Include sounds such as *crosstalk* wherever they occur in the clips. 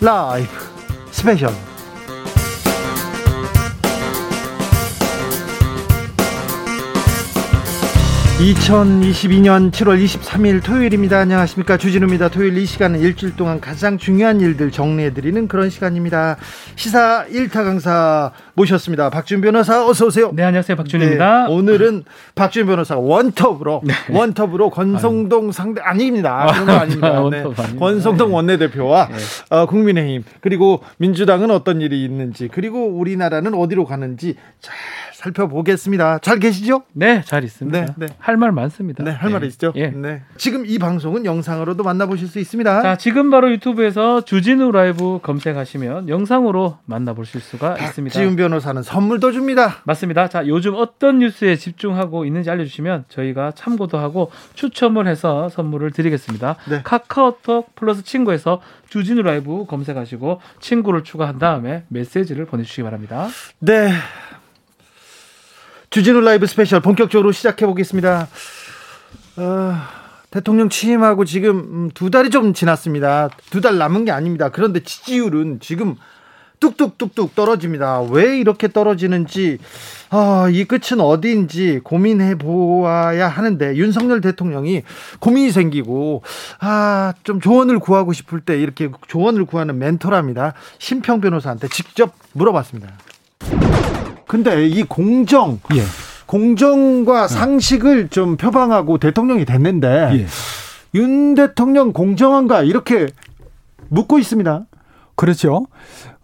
라이브 스페셜 2022년 7월 23일 토요일입니다. 안녕하십니까. 주진우입니다. 토요일 이 시간은 일주일 동안 가장 중요한 일들 정리해드리는 그런 시간입니다. 시사 1타 강사 모셨습니다. 박지훈 변호사 어서 오세요. 네, 안녕하세요. 박지훈입니다. 네, 오늘은 박지훈 변호사 원톱으로 네. 원톱으로 권성동 상대 아닙니다. 그런 거 아닙니다. 네. 권성동 원내대표와 네. 어, 국민의힘 그리고 민주당은 어떤 일이 있는지 그리고 우리나라는 어디로 가는지 잘 살펴보겠습니다. 잘 계시죠? 네, 잘 있습니다. 네, 네. 할말 많습니다. 네, 할말 네. 있죠? 예. 네. 지금 이 방송은 영상으로도 만나보실 수 있습니다. 자, 지금 바로 유튜브에서 주진우 라이브 검색하시면 영상으로 만나보실 수가 있습니다. 지훈 변호사는 선물도 줍니다. 맞습니다. 자, 요즘 어떤 뉴스에 집중하고 있는지 알려주시면 저희가 참고도 하고 추첨을 해서 선물을 드리겠습니다. 네. 카카오톡 플러스 친구에서 주진우 라이브 검색하시고 친구를 추가한 다음에 메시지를 보내주시기 바랍니다. 네. 주진우 라이브 스페셜 본격적으로 시작해 보겠습니다. 어, 대통령 취임하고 지금 음, 두 달이 좀 지났습니다. 두 달 남은 게 아닙니다. 그런데 지지율은 지금 뚝뚝뚝뚝 떨어집니다. 왜 이렇게 떨어지는지 어, 이 끝은 어디인지 고민해 보아야 하는데 윤석열 대통령이 고민이 생기고 아, 좀 조언을 구하고 싶을 때 이렇게 조언을 구하는 멘토랍니다. 심평 변호사한테 직접 물어봤습니다. 근데 이 공정 예. 공정과 네. 상식을 좀 표방하고 대통령이 됐는데 예. 윤 대통령 공정한가 이렇게 묻고 있습니다. 그렇죠.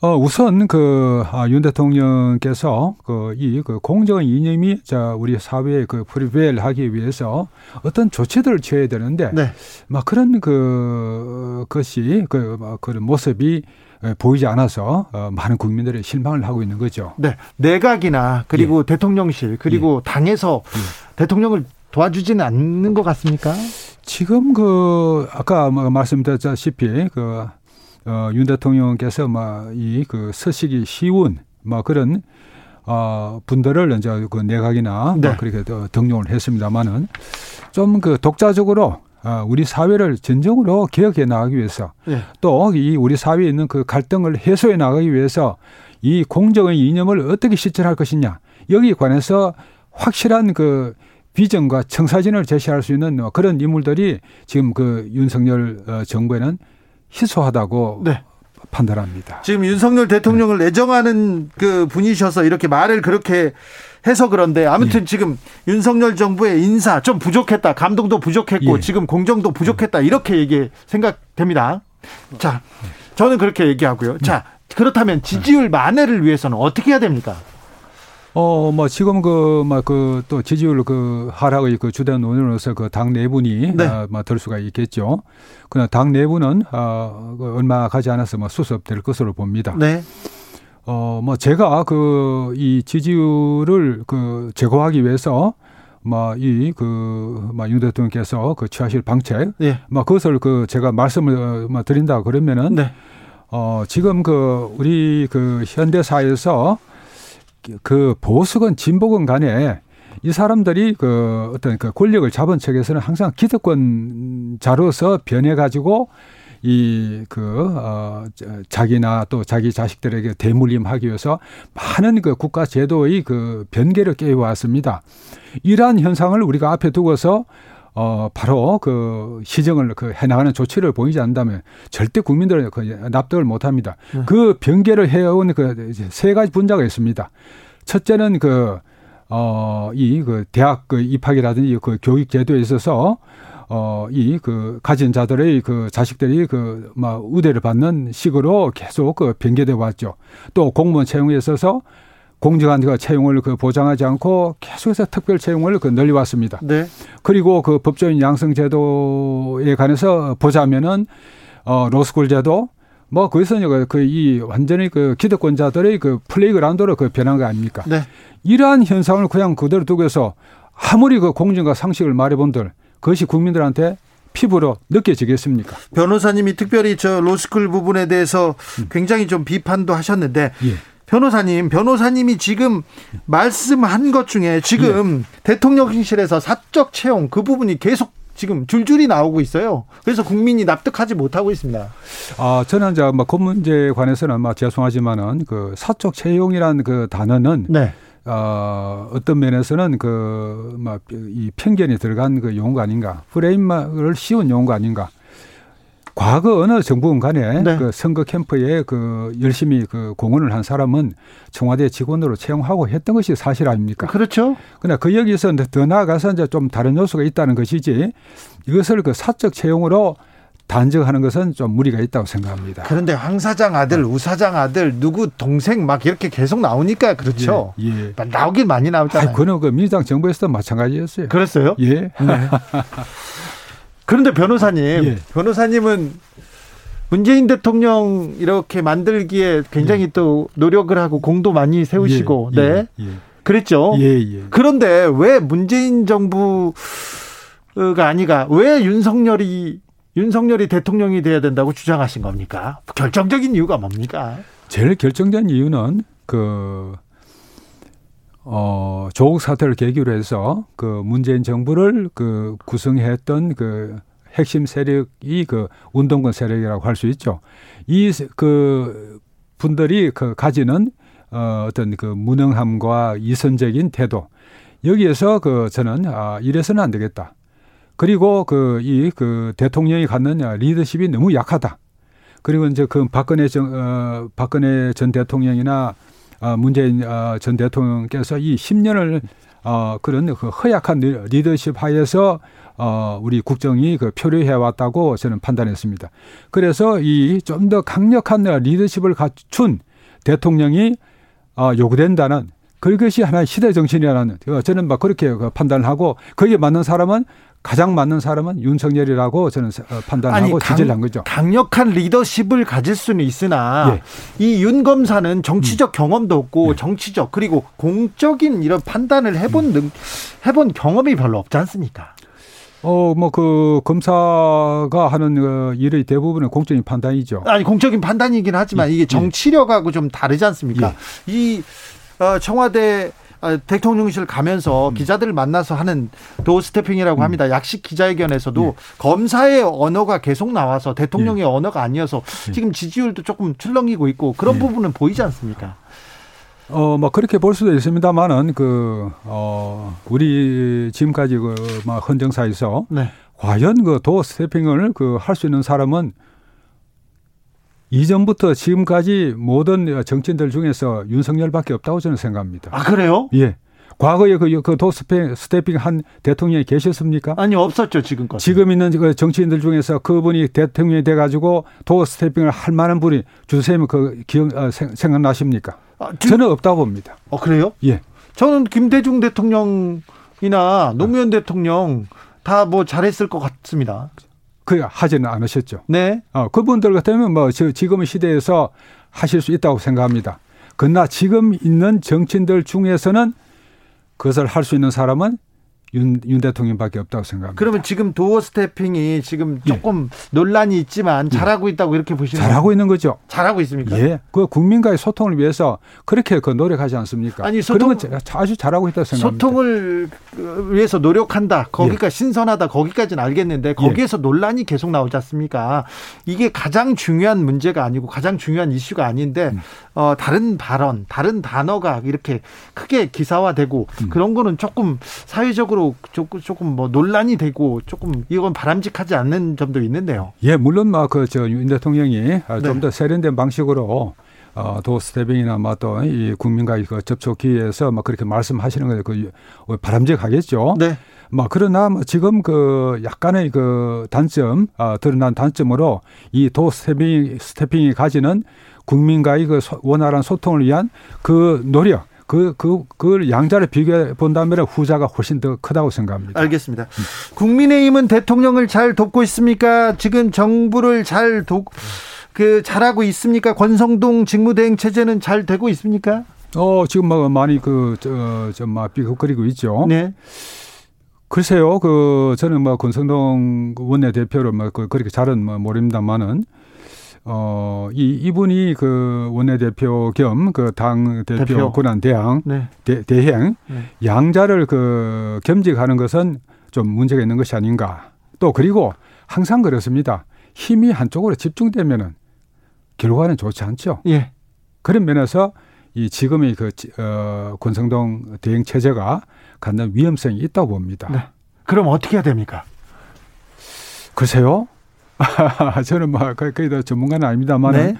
어, 우선 그, 아, 윤 대통령께서 그, 이, 그 공정 이념이 자, 우리 사회에 그 프리벨 하기 위해서 어떤 조치들을 취해야 되는데, 네. 막 그런 그, 것이 그, 그런 모습이 예, 보이지 않아서 어, 많은 국민들이 실망을 하고 있는 거죠. 네. 내각이나 그리고 예. 대통령실 그리고 예. 당에서 예. 대통령을 도와주지는 않는 것 같습니까? 지금 그 아까 뭐 말씀드렸다시피 그 어, 윤 대통령께서 막이그 서식이 쉬운 뭐 그런 어, 분들을 이제 그 내각이나 네. 그렇게 등용을 했습니다만은 좀 그 독자적으로 어, 우리 사회를 진정으로 개혁해 나가기 위해서 네. 또이 우리 사회에 있는 그 갈등을 해소해 나가기 위해서 이 공정의 이념을 어떻게 실천할 것이냐 여기에 관해서 확실한 그 비전과 청사진을 제시할 수 있는 그런 인물들이 지금 그 윤석열 어, 정부에는 희소하다고 네. 판단합니다. 지금 윤석열 대통령을 네. 애정하는 그 분이셔서 이렇게 말을 그렇게 해서 그런데 아무튼 예. 지금 윤석열 정부의 인사 좀 부족했다. 감동도 부족했고 예. 지금 공정도 부족했다. 이렇게 얘기 생각됩니다. 자, 저는 그렇게 얘기하고요. 자, 그렇다면 지지율 만회를 위해서는 어떻게 해야 됩니까? 어, 뭐, 지금 그, 막, 그, 또 지지율 그 하락의 그 주된 원인으로서 그 당 내분이, 네. 어, 뭐, 될 수가 있겠죠. 그러나 당 내부는, 어, 그 얼마 가지 않아서 뭐 수습될 것으로 봅니다. 네. 어, 뭐 제가 그 이 지지율을 그 제거하기 위해서 뭐이그뭐윤 대통령께서 그 취하실 방책, 예. 뭐 그것을 그 제가 말씀을 뭐 드린다 그러면은 네. 어 지금 그 우리 그 현대 사회에서 그 보수건 진보건 간에 이 사람들이 그 어떤 그 권력을 잡은 측에서는 항상 기득권자로서 변해 가지고 이그 어, 자기나 또 자기 자식들에게 대물림하기 위해서 많은 그 국가 제도의 그 변개를 깨워왔습니다. 이러한 현상을 우리가 앞에 두고서 어, 바로 그 시정을 그 해나가는 조치를 보이지 않는다면 절대 국민들은 그 납득을 못 합니다. 네. 그 변개를 해온 그 세 가지 분자가 있습니다. 첫째는 그, 어, 이 그 대학 그 입학이라든지 그 교육 제도에 있어서 어, 이, 그, 가진 자들의 그 자식들이 그, 막, 우대를 받는 식으로 계속 그 변개돼 왔죠. 또 공무원 채용에 있어서 공정한 그 채용을 그 보장하지 않고 계속해서 특별 채용을 그 늘려왔습니다. 네. 그리고 그 법조인 양성 제도에 관해서 보자면은 어, 로스쿨 제도 뭐 거기서 그이 완전히 그 기득권자들의 그 playground로 그 변한 거 아닙니까? 네. 이러한 현상을 그냥 그대로 두고서 아무리 그 공정과 상식을 말해본들 그것이 국민들한테 피부로 느껴지겠습니까? 변호사님이 특별히 저 로스쿨 부분에 대해서 음. 굉장히 좀 비판도 하셨는데 예. 변호사님, 변호사님이 지금 말씀한 것 중에 지금 예. 대통령실에서 사적 채용 그 부분이 계속 지금 줄줄이 나오고 있어요. 그래서 국민이 납득하지 못하고 있습니다. 아, 저는 이제 뭐그 문제에 관해서는 막 죄송하지만은 그 사적 채용이라는 그 단어는 네. 어, 어떤 면에서는 그, 막, 이 편견이 들어간 그 용어가 아닌가. 프레임을 씌운 용어가 아닌가. 과거 어느 정부건 간에 네. 그 선거 캠프에 그 열심히 그 공헌을 한 사람은 청와대 직원으로 채용하고 했던 것이 사실 아닙니까? 그렇죠. 그러나 그 여기서 더 나아가서 이제 좀 다른 요소가 있다는 것이지 이것을 그 사적 채용으로 단정하는 것은 좀 무리가 있다고 생각합니다. 그런데 황 사장 아들, 우 사장 아들, 누구 동생 막 이렇게 계속 나오니까 그렇죠. 예, 예. 나오긴 많이 나오잖아요. 아, 그는 그 민주당 정부에서도 마찬가지였어요. 그랬어요? 예. 네. *laughs* 그런데 변호사님, 예. 변호사님은 문재인 대통령 이렇게 만들기에 굉장히 예. 또 노력을 하고 공도 많이 세우시고, 예. 네. 예. 예. 그랬죠. 예, 그런데 왜 문재인 정부 가 아니가 왜 윤석열이 윤석열이 대통령이 돼야 된다고 주장하신 겁니까? 결정적인 이유가 뭡니까? 제일 결정적인 이유는 그 어, 조국 사태를 계기로 해서 그 문재인 정부를 그 구성했던 그 핵심 세력이 그 운동권 세력이라고 할 수 있죠. 이 그 분들이 그 가지는 어, 어떤 그 무능함과 이선적인 태도 여기에서 그 저는 아, 이래서는 안 되겠다. 그리고 그 이그 그 대통령이 갖는 리더십이 너무 약하다. 그리고 이제 그 박근혜 전, 어, 박근혜 전 대통령이나 어, 문재인 어, 전 대통령께서 이 10년을 어, 그런 그 허약한 리더십 하에서 어, 우리 국정이 그 표류해 왔다고 저는 판단했습니다. 그래서 이 좀 더 강력한 리더십을 갖춘 대통령이 어, 요구된다는 그것이 하나의 시대 정신이라는 저는 막 그렇게 그 판단을 하고 거기에 맞는 사람은 가장 맞는 사람은 윤석열이라고 저는 어, 판단하고 지지를 한 거죠. 강력한 리더십을 가질 수는 있으나 예. 이윤 검사는 정치적 음. 경험도 없고 예. 정치적 그리고 공적인 이런 판단을 해본 능, 해본 경험이 별로 없지 않습니까? 어, 뭐, 그, 검사가 하는 어, 일의 대부분은 공적인 판단이죠. 아니, 공적인 판단이긴 하지만 예. 이게 정치력하고 좀 다르지 않습니까? 예. 이, 어, 청와대 아, 대통령실 가면서 음. 기자들을 만나서 하는 도어 스태핑이라고 음. 합니다. 약식 기자회견에서도 예. 검사의 언어가 계속 나와서 대통령의 예. 언어가 아니어서 예. 지금 지지율도 조금 출렁이고 있고 그런 예. 부분은 보이지 않습니까? 어, 뭐, 그렇게 볼 수도 있습니다만은, 그, 어, 우리 지금까지 그, 막, 헌정사에서, 네. 과연 그 도어 스태핑을 그, 할 수 있는 사람은 이전부터 지금까지 모든 정치인들 중에서 윤석열밖에 없다고 저는 생각합니다. 아 그래요? 예. 과거에 그, 그 도스페 스태핑 한 대통령이 계셨습니까? 아니 없었죠 지금까지. 지금 있는 그 정치인들 중에서 그분이 대통령이 돼가지고 도 스태핑을 할 만한 분이 주세님 그 기억 어, 생각나십니까? 아, 주... 저는 없다고 봅니다. 어 그래요? 예. 저는 김대중 대통령이나 노무현 대통령 다 뭐 잘했을 것 같습니다. 그 하지는 않으셨죠. 네. 어, 그분들 같으면 뭐 지금 시대에서 하실 수 있다고 생각합니다. 그러나 지금 있는 정치인들 중에서는 그것을 할 수 있는 사람은 윤, 윤 대통령밖에 없다고 생각합니다. 그러면 지금 도어 스태핑이 지금 예. 조금 예. 논란이 있지만 잘하고 있다고 이렇게 보시는 잘하고 있는 거죠. 잘하고 있습니까? 예. 그 국민과의 소통을 위해서 그렇게 그 노력하지 않습니까? 아니 소통 그러면 아주 잘하고 있다고 생각합니다. 소통을 위해서 노력한다. 거기가 예. 신선하다. 거기까지는 알겠는데 거기에서 예. 논란이 계속 나오지 않습니까? 이게 가장 중요한 문제가 아니고 가장 중요한 이슈가 아닌데 음. 어, 다른 발언, 다른 단어가 이렇게 크게 기사화되고 음. 그런 거는 조금 사회적으로 조금, 조금 뭐 논란이 되고 조금 이건 바람직하지 않는 점도 있는데요. 예, 물론 막그저윤 대통령이 아, 네. 좀더 세련된 방식으로 어, doorstepping이나 뭐또이 국민과의 그 접촉 기회에서 막 그렇게 말씀하시는 거그 바람직하겠죠. 네. 뭐 그러나 뭐 지금 그 약간의 그 단점, 어, 드러난 단점으로 이 doorstepping stepping이 가지는 국민과의 그 원활한 소통을 위한 그 노력 그, 그, 그 양자를 비교해 본다면 후자가 훨씬 더 크다고 생각합니다. 알겠습니다. 음. 국민의힘은 대통령을 잘 돕고 있습니까? 지금 정부를 잘 돕, 그, 잘하고 있습니까? 권성동 직무대행 체제는 잘 되고 있습니까? 어, 지금 뭐 많이 그, 저, 좀, 막 비극거리고 있죠. 네. 글쎄요, 그, 저는 뭐 권성동 원내대표를 뭐 그, 그렇게 잘은 뭐 모릅니다만은 어, 이, 이분이 그 원내대표 겸 그 당 대표, 대표. 권한 대항, 네. 대, 대행, 네. 양자를 그 겸직하는 것은 좀 문제가 있는 것이 아닌가. 또 그리고 항상 그렇습니다. 힘이 한쪽으로 집중되면은 결과는 좋지 않죠. 예. 그런 면에서 이 지금의 그 어, 권성동 대행 체제가 갖는 위험성이 있다고 봅니다. 네. 그럼 어떻게 해야 됩니까? 글쎄요. *laughs* 저는 뭐 거의 다 전문가는 아닙니다만 네.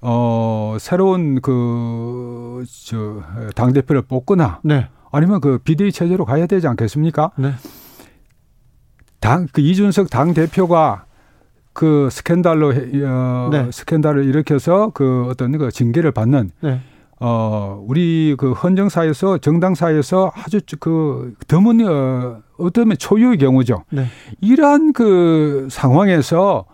어 새로운 그 저 당 대표를 뽑거나 네. 아니면 그 비대위 체제로 가야 되지 않겠습니까? 네. 당 그 이준석 당 대표가 그 스캔들로 어, 네. 스캔들을 일으켜서 그 어떤 그 징계를 받는 네. 어 우리 그 헌정사에서 정당사에서 아주 그 드문 어 어쩌면 초유의 경우죠. 네. 이러한 그 상황에서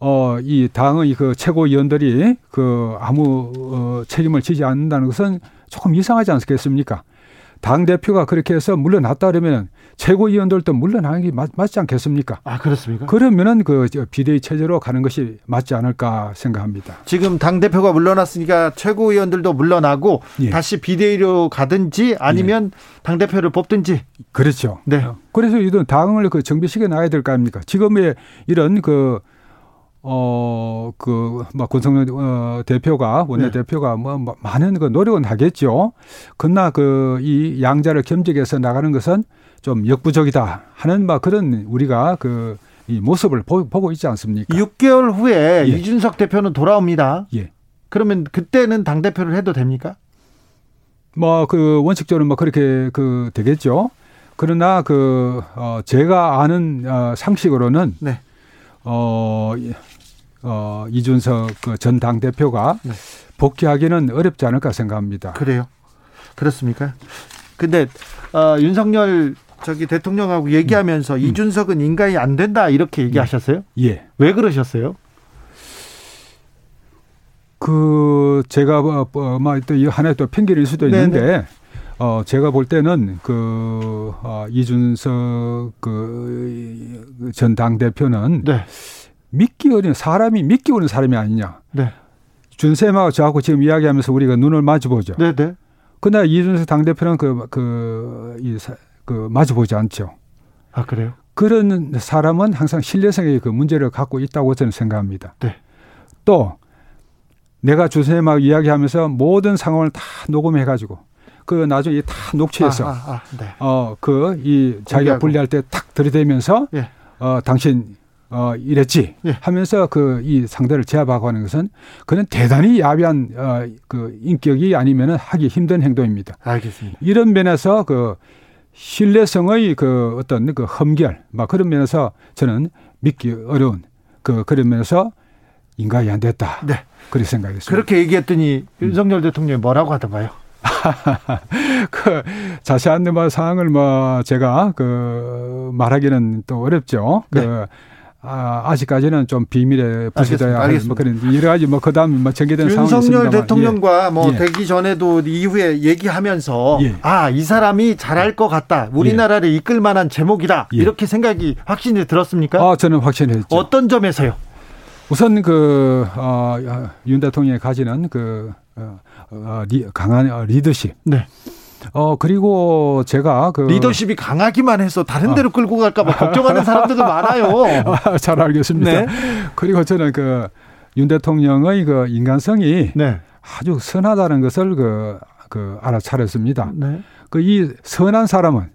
어, 이 당의 그 최고위원들이 그 아무 어, 책임을 지지 않는다는 것은 조금 이상하지 않겠습니까? 당 대표가 그렇게 해서 물러났다 그러면 최고위원들도 물러나는 게 맞, 지 않겠습니까? 아 그렇습니까? 그러면은 그 비대위 체제로 가는 것이 맞지 않을까 생각합니다. 지금 당 대표가 물러났으니까 최고위원들도 물러나고 예. 다시 비대위로 가든지 아니면 예. 당 대표를 뽑든지. 그렇죠. 네. 그래서 이런 당을 그 정비시켜 나가야 될 거 아닙니까? 지금의 이런 그 어, 그, 뭐, 권성열 어, 대표가, 원내대표가 네. 뭐, 뭐, 많은 그 노력은 하겠죠. 그러나 그, 이 양자를 겸직해서 나가는 것은 좀 역부족이다 하는 막 그런 우리가 그, 이 모습을 보, 고 있지 않습니까? 6개월 후에 예. 이준석 대표는 돌아옵니다. 예. 그러면 그때는 당대표를 해도 됩니까? 뭐, 그, 원칙적으로 뭐 그렇게 그, 되겠죠. 그러나 그, 어, 제가 아는 어, 상식으로는 네. 어, 어, 이준석 그 전 당대표가 네. 복귀하기는 어렵지 않을까 생각합니다. 그래요? 그렇습니까? 근데 어, 윤석열 저기 대통령하고 얘기하면서 음. 이준석은 인간이 안 된다 이렇게 얘기하셨어요? 예. 왜 그러셨어요? 그 제가 뭐또이 하나의 또 편견일 수도 있는데 네네. 어 제가 볼 때는 그 어, 이준석 그 전 당 대표는 네. 믿기 어려운 사람이 믿기 어려운 사람이 아니냐. 네. 준쌤하고 저하고 지금 이야기하면서 우리가 눈을 마주보죠. 네, 네. 그러나 이준석 당대표는 그, 그, 이, 그, 마주보지 않죠. 아, 그래요? 그런 사람은 항상 신뢰성의 그 문제를 갖고 있다고 저는 생각합니다. 네. 또, 내가 주선생님하고 이야기하면서 모든 상황을 다 녹음해가지고, 그 나중에 다 녹취해서, 아, 아, 아, 네. 어, 그, 이 자기가 분리할 때 탁 들이대면서, 예. 어, 당신 어, 이랬지 예. 하면서 그 이 상대를 제압하고 하는 것은 그는 대단히 야비한 어, 그 인격이 아니면은 하기 힘든 행동입니다. 알겠습니다. 이런 면에서 그 신뢰성의 그 어떤 그 험결 막 그런 면에서 저는 믿기 어려운 그 그런 면에서 인간이 안 됐다. 네. 그렇게 생각했습니다. 그렇게 얘기했더니 윤석열 음. 대통령이 뭐라고 하던가요? *laughs* 그 자세한 뭐 사항을 뭐 제가 그 말하기는 또 어렵죠. 그 네. 그 아, 아직까지는 좀 비밀에 부수져야 할뭐 그런 여러 가지 뭐 그다음 뭐 전개된 상황이 있습니다. 윤석열 대통령과 예. 뭐 예. 되기 전에도 이후에 얘기하면서 예. 아이 사람이 잘할 것 같다. 우리나라를 예. 이끌 만한 제목이다. 예. 이렇게 생각이 확신이 들었습니까? 아 저는 확신했죠. 어떤 점에서요? 우선 그윤 어, 대통령이 가지는 그 어, 어, 리, 강한 어, 리더십. 네. 어 그리고 제가 그 리더십이 강하기만 해서 다른 데로 아. 끌고 갈까봐 걱정하는 사람들도 많아요. *laughs* 아, 잘 알겠습니다. 네. 그리고 저는 그 윤 대통령의 그 인간성이 네. 아주 선하다는 것을 그, 그 알아차렸습니다. 네. 그이 선한 사람은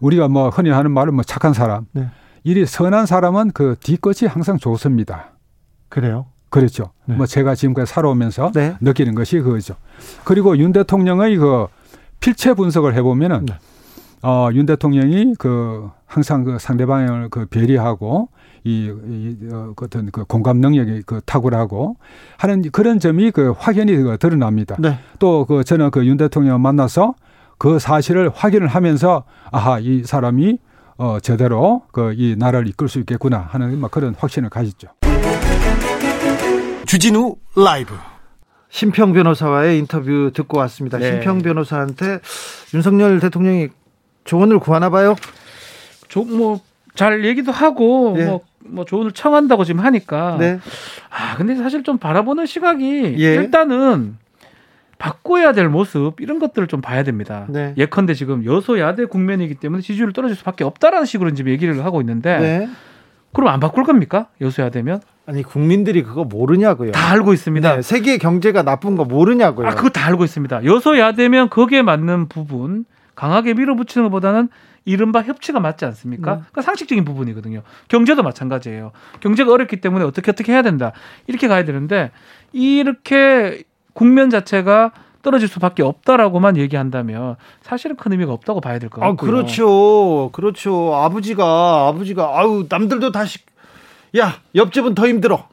우리가 뭐 흔히 하는 말은 뭐 착한 사람. 네. 이 선한 사람은 그 뒤끝이 항상 좋습니다. 그래요? 그렇죠. 네. 뭐 제가 지금까지 살아오면서 네. 느끼는 것이 그거죠. 그리고 윤 대통령의 그 필체 분석을 해보면은 네. 어, 윤 대통령이 그 항상 그 상대방을 그 배려하고 이, 이 어, 그 어떤 그 공감 능력이 그 탁월하고 하는 그런 점이 그 확연히 그 드러납니다. 네. 또그 저는 그 윤 대통령 만나서 그 사실을 확인을 하면서 아하 이 사람이 어 제대로 그 이 나라를 이끌 수 있겠구나 하는 막 그런 확신을 가졌죠. 주진우 라이브 심평 변호사와의 인터뷰 듣고 왔습니다. 네. 심평 변호사한테 윤석열 대통령이 조언을 구하나 봐요. 뭐잘 얘기도 하고 네. 뭐, 뭐 조언을 청한다고 지금 하니까. 네. 아 근데 사실 좀 바라보는 시각이 예. 일단은 바꿔야 될 모습 이런 것들을 좀 봐야 됩니다. 네. 예컨대 지금 여소야대 국면이기 때문에 지지율 떨어질 수밖에 없다라는 식으로 지금 얘기를 하고 있는데 네. 그럼 안 바꿀 겁니까? 여소야대면? 아니 국민들이 그거 모르냐고요. 다 알고 있습니다. 네, 세계 경제가 나쁜 거 모르냐고요. 아 그거 다 알고 있습니다. 여소야대면 거기에 맞는 부분 강하게 밀어붙이는 것보다는 이른바 협치가 맞지 않습니까? 네. 그러니까 상식적인 부분이거든요. 경제도 마찬가지예요. 경제가 어렵기 때문에 어떻게 어떻게 해야 된다. 이렇게 가야 되는데 이렇게 국면 자체가 떨어질 수밖에 없다라고만 얘기한다면 사실은 큰 의미가 없다고 봐야 될 것 같고요. 아, 그렇죠. 그렇죠. 아버지가 아버지가 아유 남들도 다시 야 옆집은 더 힘들어.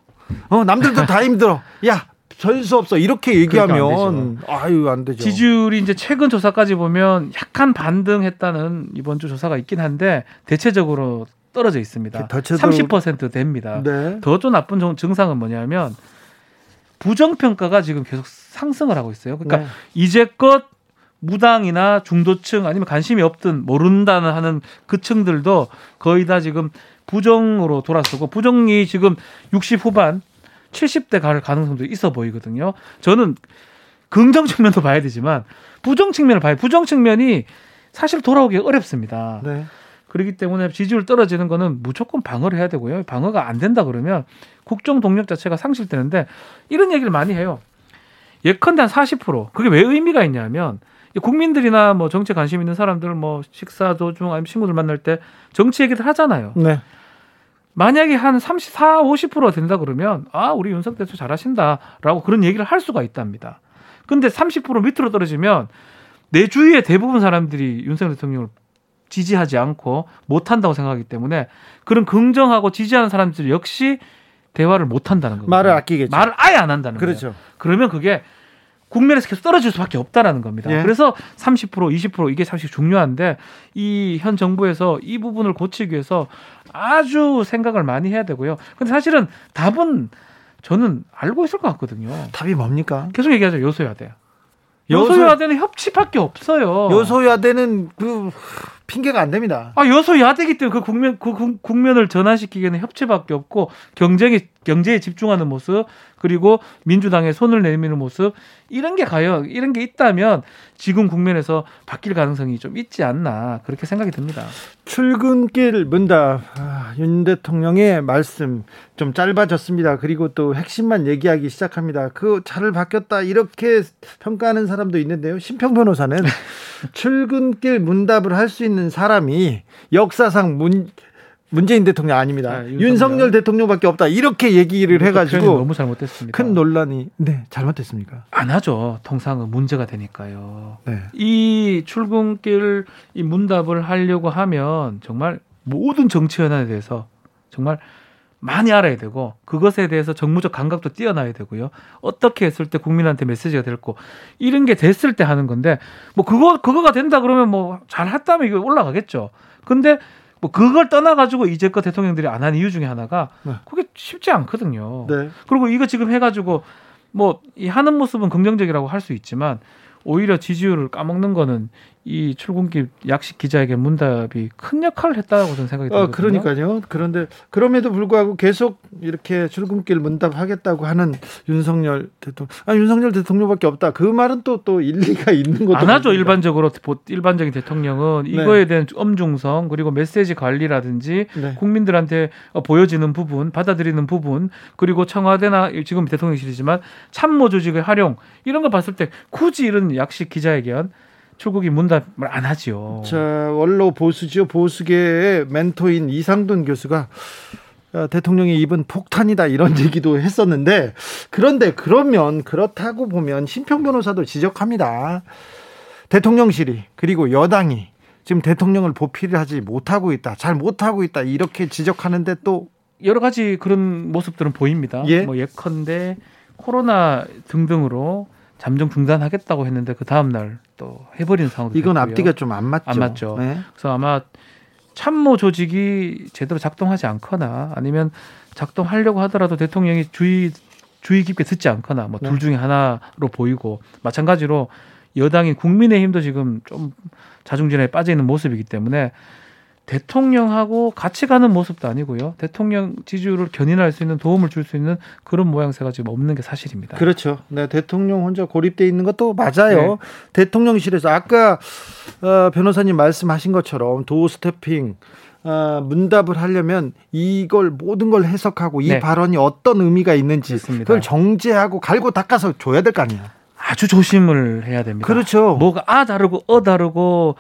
어 남들도 다 힘들어. 야 전수 없어 이렇게 그러니까 얘기하면 그러니까 안 아유 안 되죠. 지지율이 이제 최근 조사까지 보면 약간 반등했다는 이번 주 조사가 있긴 한데 대체적으로 떨어져 있습니다. 대체적으로... 30% 됩니다. 네. 더좀 나쁜 증상은 뭐냐면 부정평가가 지금 계속 상승을 하고 있어요. 그러니까 네. 이제껏 무당이나 중도층 아니면 관심이 없든 모른다는 하는 그 층들도 거의 다 지금 부정으로 돌아서고 부정이 지금 60 후반 70대 갈 가능성도 있어 보이거든요. 저는 긍정 측면도 봐야 되지만 부정 측면을 봐야 부정 측면이 사실 돌아오기 어렵습니다. 네. 그렇기 때문에 지지율 떨어지는 거는 무조건 방어를 해야 되고요. 방어가 안 된다 그러면 국정 동력 자체가 상실되는데 이런 얘기를 많이 해요. 예컨대 한 40% 그게 왜 의미가 있냐면 국민들이나 뭐 정치 관심 있는 사람들 뭐 식사 도중 아니면 친구들 만날 때 정치 얘기들 하잖아요. 네. 만약에 한 34, 50%가 된다 그러면 아 우리 윤석 대표 잘하신다라고 그런 얘기를 할 수가 있답니다. 근데 30% 밑으로 떨어지면 내 주위의 대부분 사람들이 윤석 대통령을 지지하지 않고 못한다고 생각하기 때문에 그런 긍정하고 지지하는 사람들 역시 대화를 못 한다는 거예요. 말을 아끼겠죠. 말을 아예 안 한다는 그렇죠. 거예요. 그러면 그게 국면에서 계속 떨어질 수밖에 없다라는 겁니다. 예. 그래서 30% 20% 이게 사실 중요한데 이 현 정부에서 이 부분을 고치기 위해서 아주 생각을 많이 해야 되고요. 근데 사실은 답은 저는 알고 있을 것 같거든요. 답이 뭡니까? 계속 얘기하죠. 요소야돼요 여소야대는 협치밖에 없어요. 여소야대는 그 핑계가 안 됩니다. 아 여소 야대기 때문에 그 국면 그 국면을 전환시키기에는 협치밖에 없고 경쟁이 경제에 집중하는 모습 그리고 민주당에 손을 내미는 모습 이런 게 과연 이런 게 있다면 지금 국면에서 바뀔 가능성이 좀 있지 않나 그렇게 생각이 듭니다. 출근길 문답 아, 윤 대통령의 말씀 좀 짧아졌습니다. 그리고 또 핵심만 얘기하기 시작합니다. 그 차를 바뀌었다 이렇게 평가하는 사람도 있는데요. 심평 변호사는 *laughs* 출근길 문답을 할 수 있는 사람이 역사상 문 문재인 대통령 아닙니다. 아, 윤석열. 대통령밖에 없다. 이렇게 얘기를 해가지고 너무 잘못됐습니다. 큰 논란이 네 잘못됐습니까? 안 하죠. 통상은 문제가 되니까요. 네. 이 출근길 이 문답을 하려고 하면 정말 모든 정치 현안에 대해서 정말 많이 알아야 되고 그것에 대해서 정무적 감각도 뛰어나야 되고요. 어떻게 했을 때 국민한테 메시지가 될고 이런 게 됐을 때 하는 건데 뭐 그거 그거가 된다 그러면 뭐 잘 했다면 이거 올라가겠죠. 근데 뭐 그걸 떠나가지고 이제껏 대통령들이 안 한 이유 중에 하나가 네. 그게 쉽지 않거든요. 네. 그리고 이거 지금 해가지고 뭐 이 하는 모습은 긍정적이라고 할 수 있지만 오히려 지지율을 까먹는 거는 이 출근길 약식 기자에게 문답이 큰 역할을 했다고 저는 생각이 듭니다. 어, 그러니까요. 그런데 그럼에도 불구하고 계속 이렇게 출근길 문답하겠다고 하는 윤석열 대통령, 아 윤석열 대통령밖에 없다. 그 말은 또또 일리가 있는 것도 안 하죠. 일반적으로 일반적인 대통령은 네. 이거에 대한 엄중성 그리고 메시지 관리라든지 네. 국민들한테 보여지는 부분, 받아들이는 부분 그리고 청와대나 지금 대통령실이지만 참모 조직의 활용 이런 거 봤을 때 굳이 이런 약식 기자회견 출국이 문답을 안 하지요. 자, 원로 보수지요. 보수계의 멘토인 이상돈 교수가 어, 대통령의 입은 폭탄이다 이런 *laughs* 얘기도 했었는데 그런데 그러면 그렇다고 보면 심평 변호사도 지적합니다. 대통령실이 그리고 여당이 지금 대통령을 보필을 하지 못하고 있다. 잘 못하고 있다. 이렇게 지적하는데 또 여러 가지 그런 모습들은 보입니다. 예? 뭐 예컨대 코로나 등등으로 잠정 중단하겠다고 했는데 그 다음 날 또 해버리는 상황도 이건 됐고요. 앞뒤가 좀 안 맞죠. 안 맞죠. 네. 그래서 아마 참모 조직이 제대로 작동하지 않거나 아니면 작동하려고 하더라도 대통령이 주의 주의 깊게 듣지 않거나 뭐둘 네. 중에 하나로 보이고 마찬가지로 여당인 국민의힘도 지금 좀 자중진에 빠져 있는 모습이기 때문에 대통령하고 같이 가는 모습도 아니고요. 대통령 지지율을 견인할 수 있는 도움을 줄 수 있는 그런 모양새가 지금 없는 게 사실입니다. 그렇죠. 네, 대통령 혼자 고립돼 있는 것도 맞아요. 네. 대통령실에서 아까 어, 변호사님 말씀하신 것처럼 도어 스태핑 어, 문답을 하려면 이걸 모든 걸 해석하고 이 네. 발언이 어떤 의미가 있는지 그렇습니다. 그걸 정제하고 갈고 닦아서 줘야 될 거 아니에요. 아주 조심을 해야 됩니다. 그렇죠. 뭐가 아 다르고 어 다르고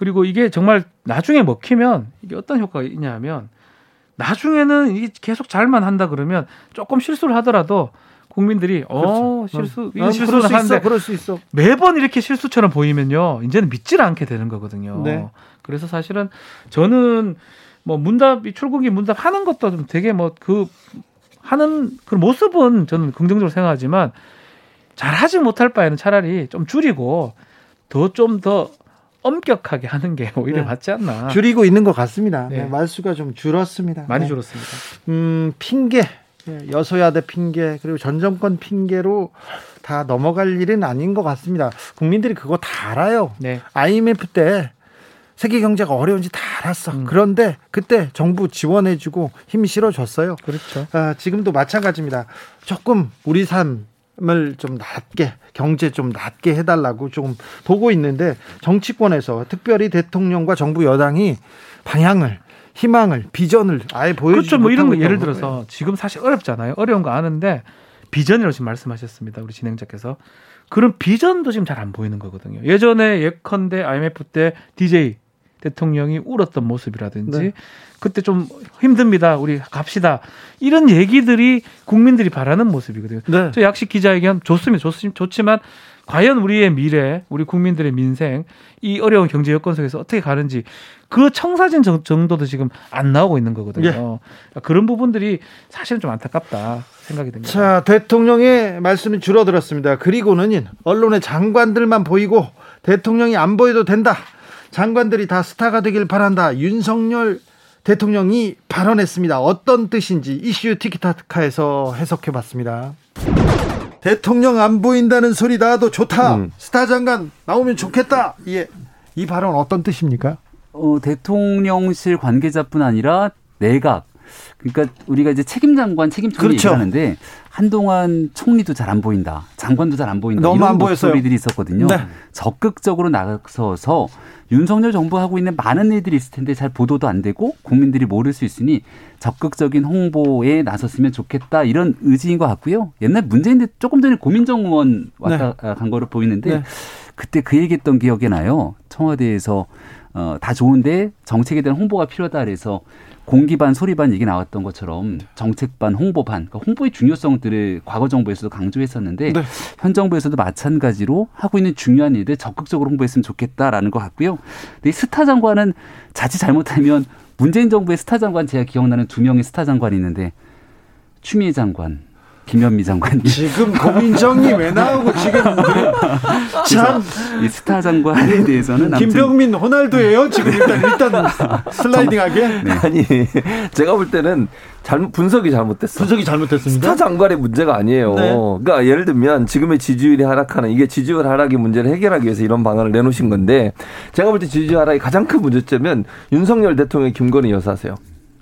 그리고 이게 정말 나중에 먹히면 이게 어떤 효과가 있냐면 나중에는 이게 계속 잘만 한다 그러면 조금 실수를 하더라도 국민들이 어 그렇죠. 실수 이 어, 실수를 하는데 그럴 수 있어. 매번 이렇게 실수처럼 보이면요 이제는 믿질 않게 되는 거거든요. 네. 그래서 사실은 저는 뭐 문답 이 출국이 문답 하는 것도 좀 되게 뭐 그 하는 그 모습은 저는 긍정적으로 생각하지만 잘 하지 못할 바에는 차라리 좀 줄이고 더 좀더 엄격하게 하는 게 오히려 네. 맞지 않나. 줄이고 있는 것 같습니다. 네. 네, 말수가 좀 줄었습니다. 많이 네. 줄었습니다. 음, 핑계, 예, 여소야대 핑계, 그리고 전 정권 핑계로 다 넘어갈 일은 아닌 것 같습니다. 국민들이 그거 다 알아요. 네. IMF 때 세계 경제가 어려운지 다 알았어. 음. 그런데 그때 정부 지원해주고 힘 실어줬어요. 그렇죠. 아, 지금도 마찬가지입니다. 조금 우리 삶 을좀 낮게 경제 좀 낮게 해달라고 좀 보고 있는데 정치권에서 특별히 대통령과 정부 여당이 방향을 희망을 비전을 아예 보여주지 그렇죠. 뭐 이런 거 예를 들어서 지금 사실 어렵잖아요. 어려운 거 아는데 비전이라고 지금 말씀하셨습니다. 우리 진행자께서 그런 비전도 지금 잘 안 보이는 거거든요. 예전에 예컨대 IMF 때 DJ 대통령이 울었던 모습이라든지 네. 그때 좀 힘듭니다. 우리 갑시다. 이런 얘기들이 국민들이 바라는 모습이거든요. 네. 저 약식 기자회견 좋습니다. 좋, 좋지만 과연 우리의 미래, 우리 국민들의 민생, 이 어려운 경제 여건 속에서 어떻게 가는지 그 청사진 정도도 지금 안 나오고 있는 거거든요. 예. 그런 부분들이 사실은 좀 안타깝다 생각이 듭니다. 자, 대통령의 말씀이 줄어들었습니다. 그리고는 언론의 장관들만 보이고 대통령이 안 보여도 된다. 장관들이 다 스타가 되길 바란다. 윤석열 대통령이 발언했습니다. 어떤 뜻인지 이슈 티키타카에서 해석해 봤습니다. 대통령 안 보인다는 소리 나도 좋다. 음. 스타 장관 나오면 좋겠다. 예. 이 발언 어떤 뜻입니까? 어, 대통령실 관계자뿐 아니라 내각 그러니까 우리가 이제 책임 장관, 책임 총리 그렇죠. 얘기하는데 한동안 총리도 잘 안 보인다, 장관도 잘 안 보인다 이런 안 목소리들이 있었거든요. 네. 적극적으로 나서서 윤석열 정부 하고 있는 많은 일들이 있을 텐데 잘 보도도 안 되고 국민들이 모를 수 있으니 적극적인 홍보에 나섰으면 좋겠다 이런 의지인 것 같고요. 옛날 문재인 대 조금 전에 고민정 의원 왔다 네. 간 거로 보이는데 네. 그때 그 얘기했던 기억이 나요. 청와대에서 어, 다 좋은데 정책에 대한 홍보가 필요하다 그래서 공기반 소리반 얘기 나왔던 것처럼 정책반 홍보반 그러니까 홍보의 중요성들을 과거 정부에서도 강조했었는데 네. 현 정부에서도 마찬가지로 하고 있는 중요한 일들 적극적으로 홍보했으면 좋겠다라는 것 같고요. 근데 이 스타 장관은 자칫 잘못하면 문재인 정부의 스타 장관 제가 기억나는 두 명의 스타 장관이 있는데 추미애 장관 김현미 장관님. 지금 고민정이 왜 나오고 지금 참 이 스타 장관에 대해서는 김병민 호날두예요. 지금 일단 일단 *laughs* 슬라이딩하게. 네. 아니 제가 볼 때는 잘못 분석이 잘못됐어. 분석이 잘못됐습니다. 스타 장관의 문제가 아니에요. 네. 그러니까 예를 들면 지금의 지지율이 하락하는 이게 지지율 하락의 문제를 해결하기 위해서 이런 방안을 내놓으신 건데 제가 볼 때 지지율 하락의 가장 큰 문제점은 윤석열 대통령 김건희 여사세요.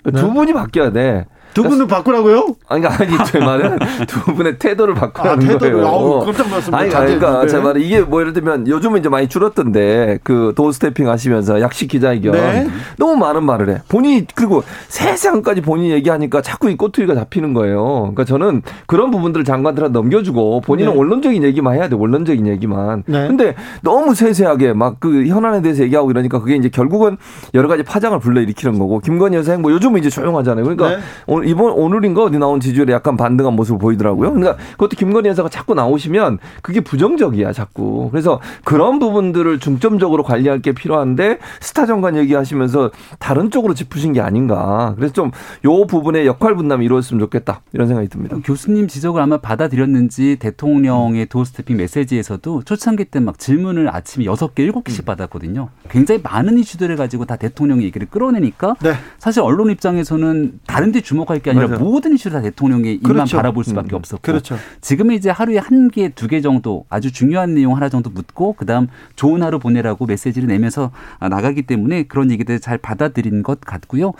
네. 두 분이 바뀌어야 돼. 두 분을 바꾸라고요? 아니, 아니, 제 말은 두 분의 태도를 바꾸라는 아, 태도를, 거예요. 아우, 깜짝 놀랐습니다. 아니, 그러니까 제 말은 이게 뭐 예를 들면 요즘은 이제 많이 줄었던데 그 도스태핑 하시면서 약식 기자회견 네. 너무 많은 말을 해. 본인이 그리고 세상까지 본인이 얘기하니까 자꾸 이 꼬투리가 잡히는 거예요. 그러니까 저는 그런 부분들을 장관들한테 넘겨주고 본인은 네. 원론적인 얘기만 해야 돼. 원론적인 얘기만. 네. 근데 너무 세세하게 막 그 현안에 대해서 얘기하고 이러니까 그게 이제 결국은 여러 가지 파장을 불러일으키는 거고 김건희 여사 행보 요즘은 이제 조용하잖아요. 그러니까 네. 오늘 이번 오늘인가 어디 나온 지지율에 약간 반등한 모습을 보이더라고요. 그러니까 그것도 김건희 여사가 자꾸 나오시면 그게 부정적이야 자꾸. 그래서 그런 부분들을 중점적으로 관리할 게 필요한데 스타 정관 얘기하시면서 다른 쪽으로 짚으신 게 아닌가. 그래서 좀 요 부분에 역할 분담이 이루어졌으면 좋겠다 이런 생각이 듭니다. 교수님 지적을 아마 받아들였는지 대통령의 도스태핑 메시지에서도 초창기 때 막 질문을 아침에 여섯 개 일곱 개씩 음. 받았거든요. 굉장히 많은 이슈들을 가지고 다 대통령이 얘기를 끌어내니까 네. 사실 언론 입장에서는 다른 데 주목 한쪽할 게 아니라 맞아요. 모든 이슈를 다 대통령의 입만 그렇죠. 바라볼 수밖에 음. 없었고 그렇죠. 지금은 이제 하루에 한 개, 두 개 정도 아주 중요한 내용 하나 정도 묻고 그다음 좋은 하루 보내라고 메시지를 내면서 나가기 때문에 그런 얘기들 잘 받아들인 것 같고요.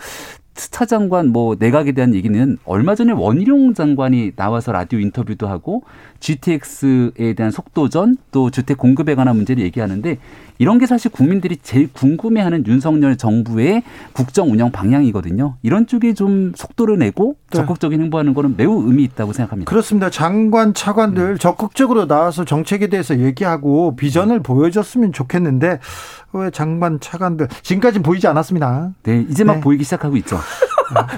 스타 장관 뭐 내각에 대한 얘기는 얼마 전에 원희룡 장관이 나와서 라디오 인터뷰도 하고 GTX에 대한 속도전 또 주택 공급에 관한 문제를 얘기하는데 이런 게 사실 국민들이 제일 궁금해하는 윤석열 정부의 국정 운영 방향이거든요. 이런 쪽에 좀 속도를 내고 네. 적극적인 행보하는 거는 매우 의미 있다고 생각합니다. 그렇습니다. 장관 차관들 음. 적극적으로 나와서 정책에 대해서 얘기하고 비전을 음. 보여줬으면 좋겠는데 왜 장관 차관들 지금까지 보이지 않았습니다. 네, 이제 막 네. 보이기 시작하고 있죠.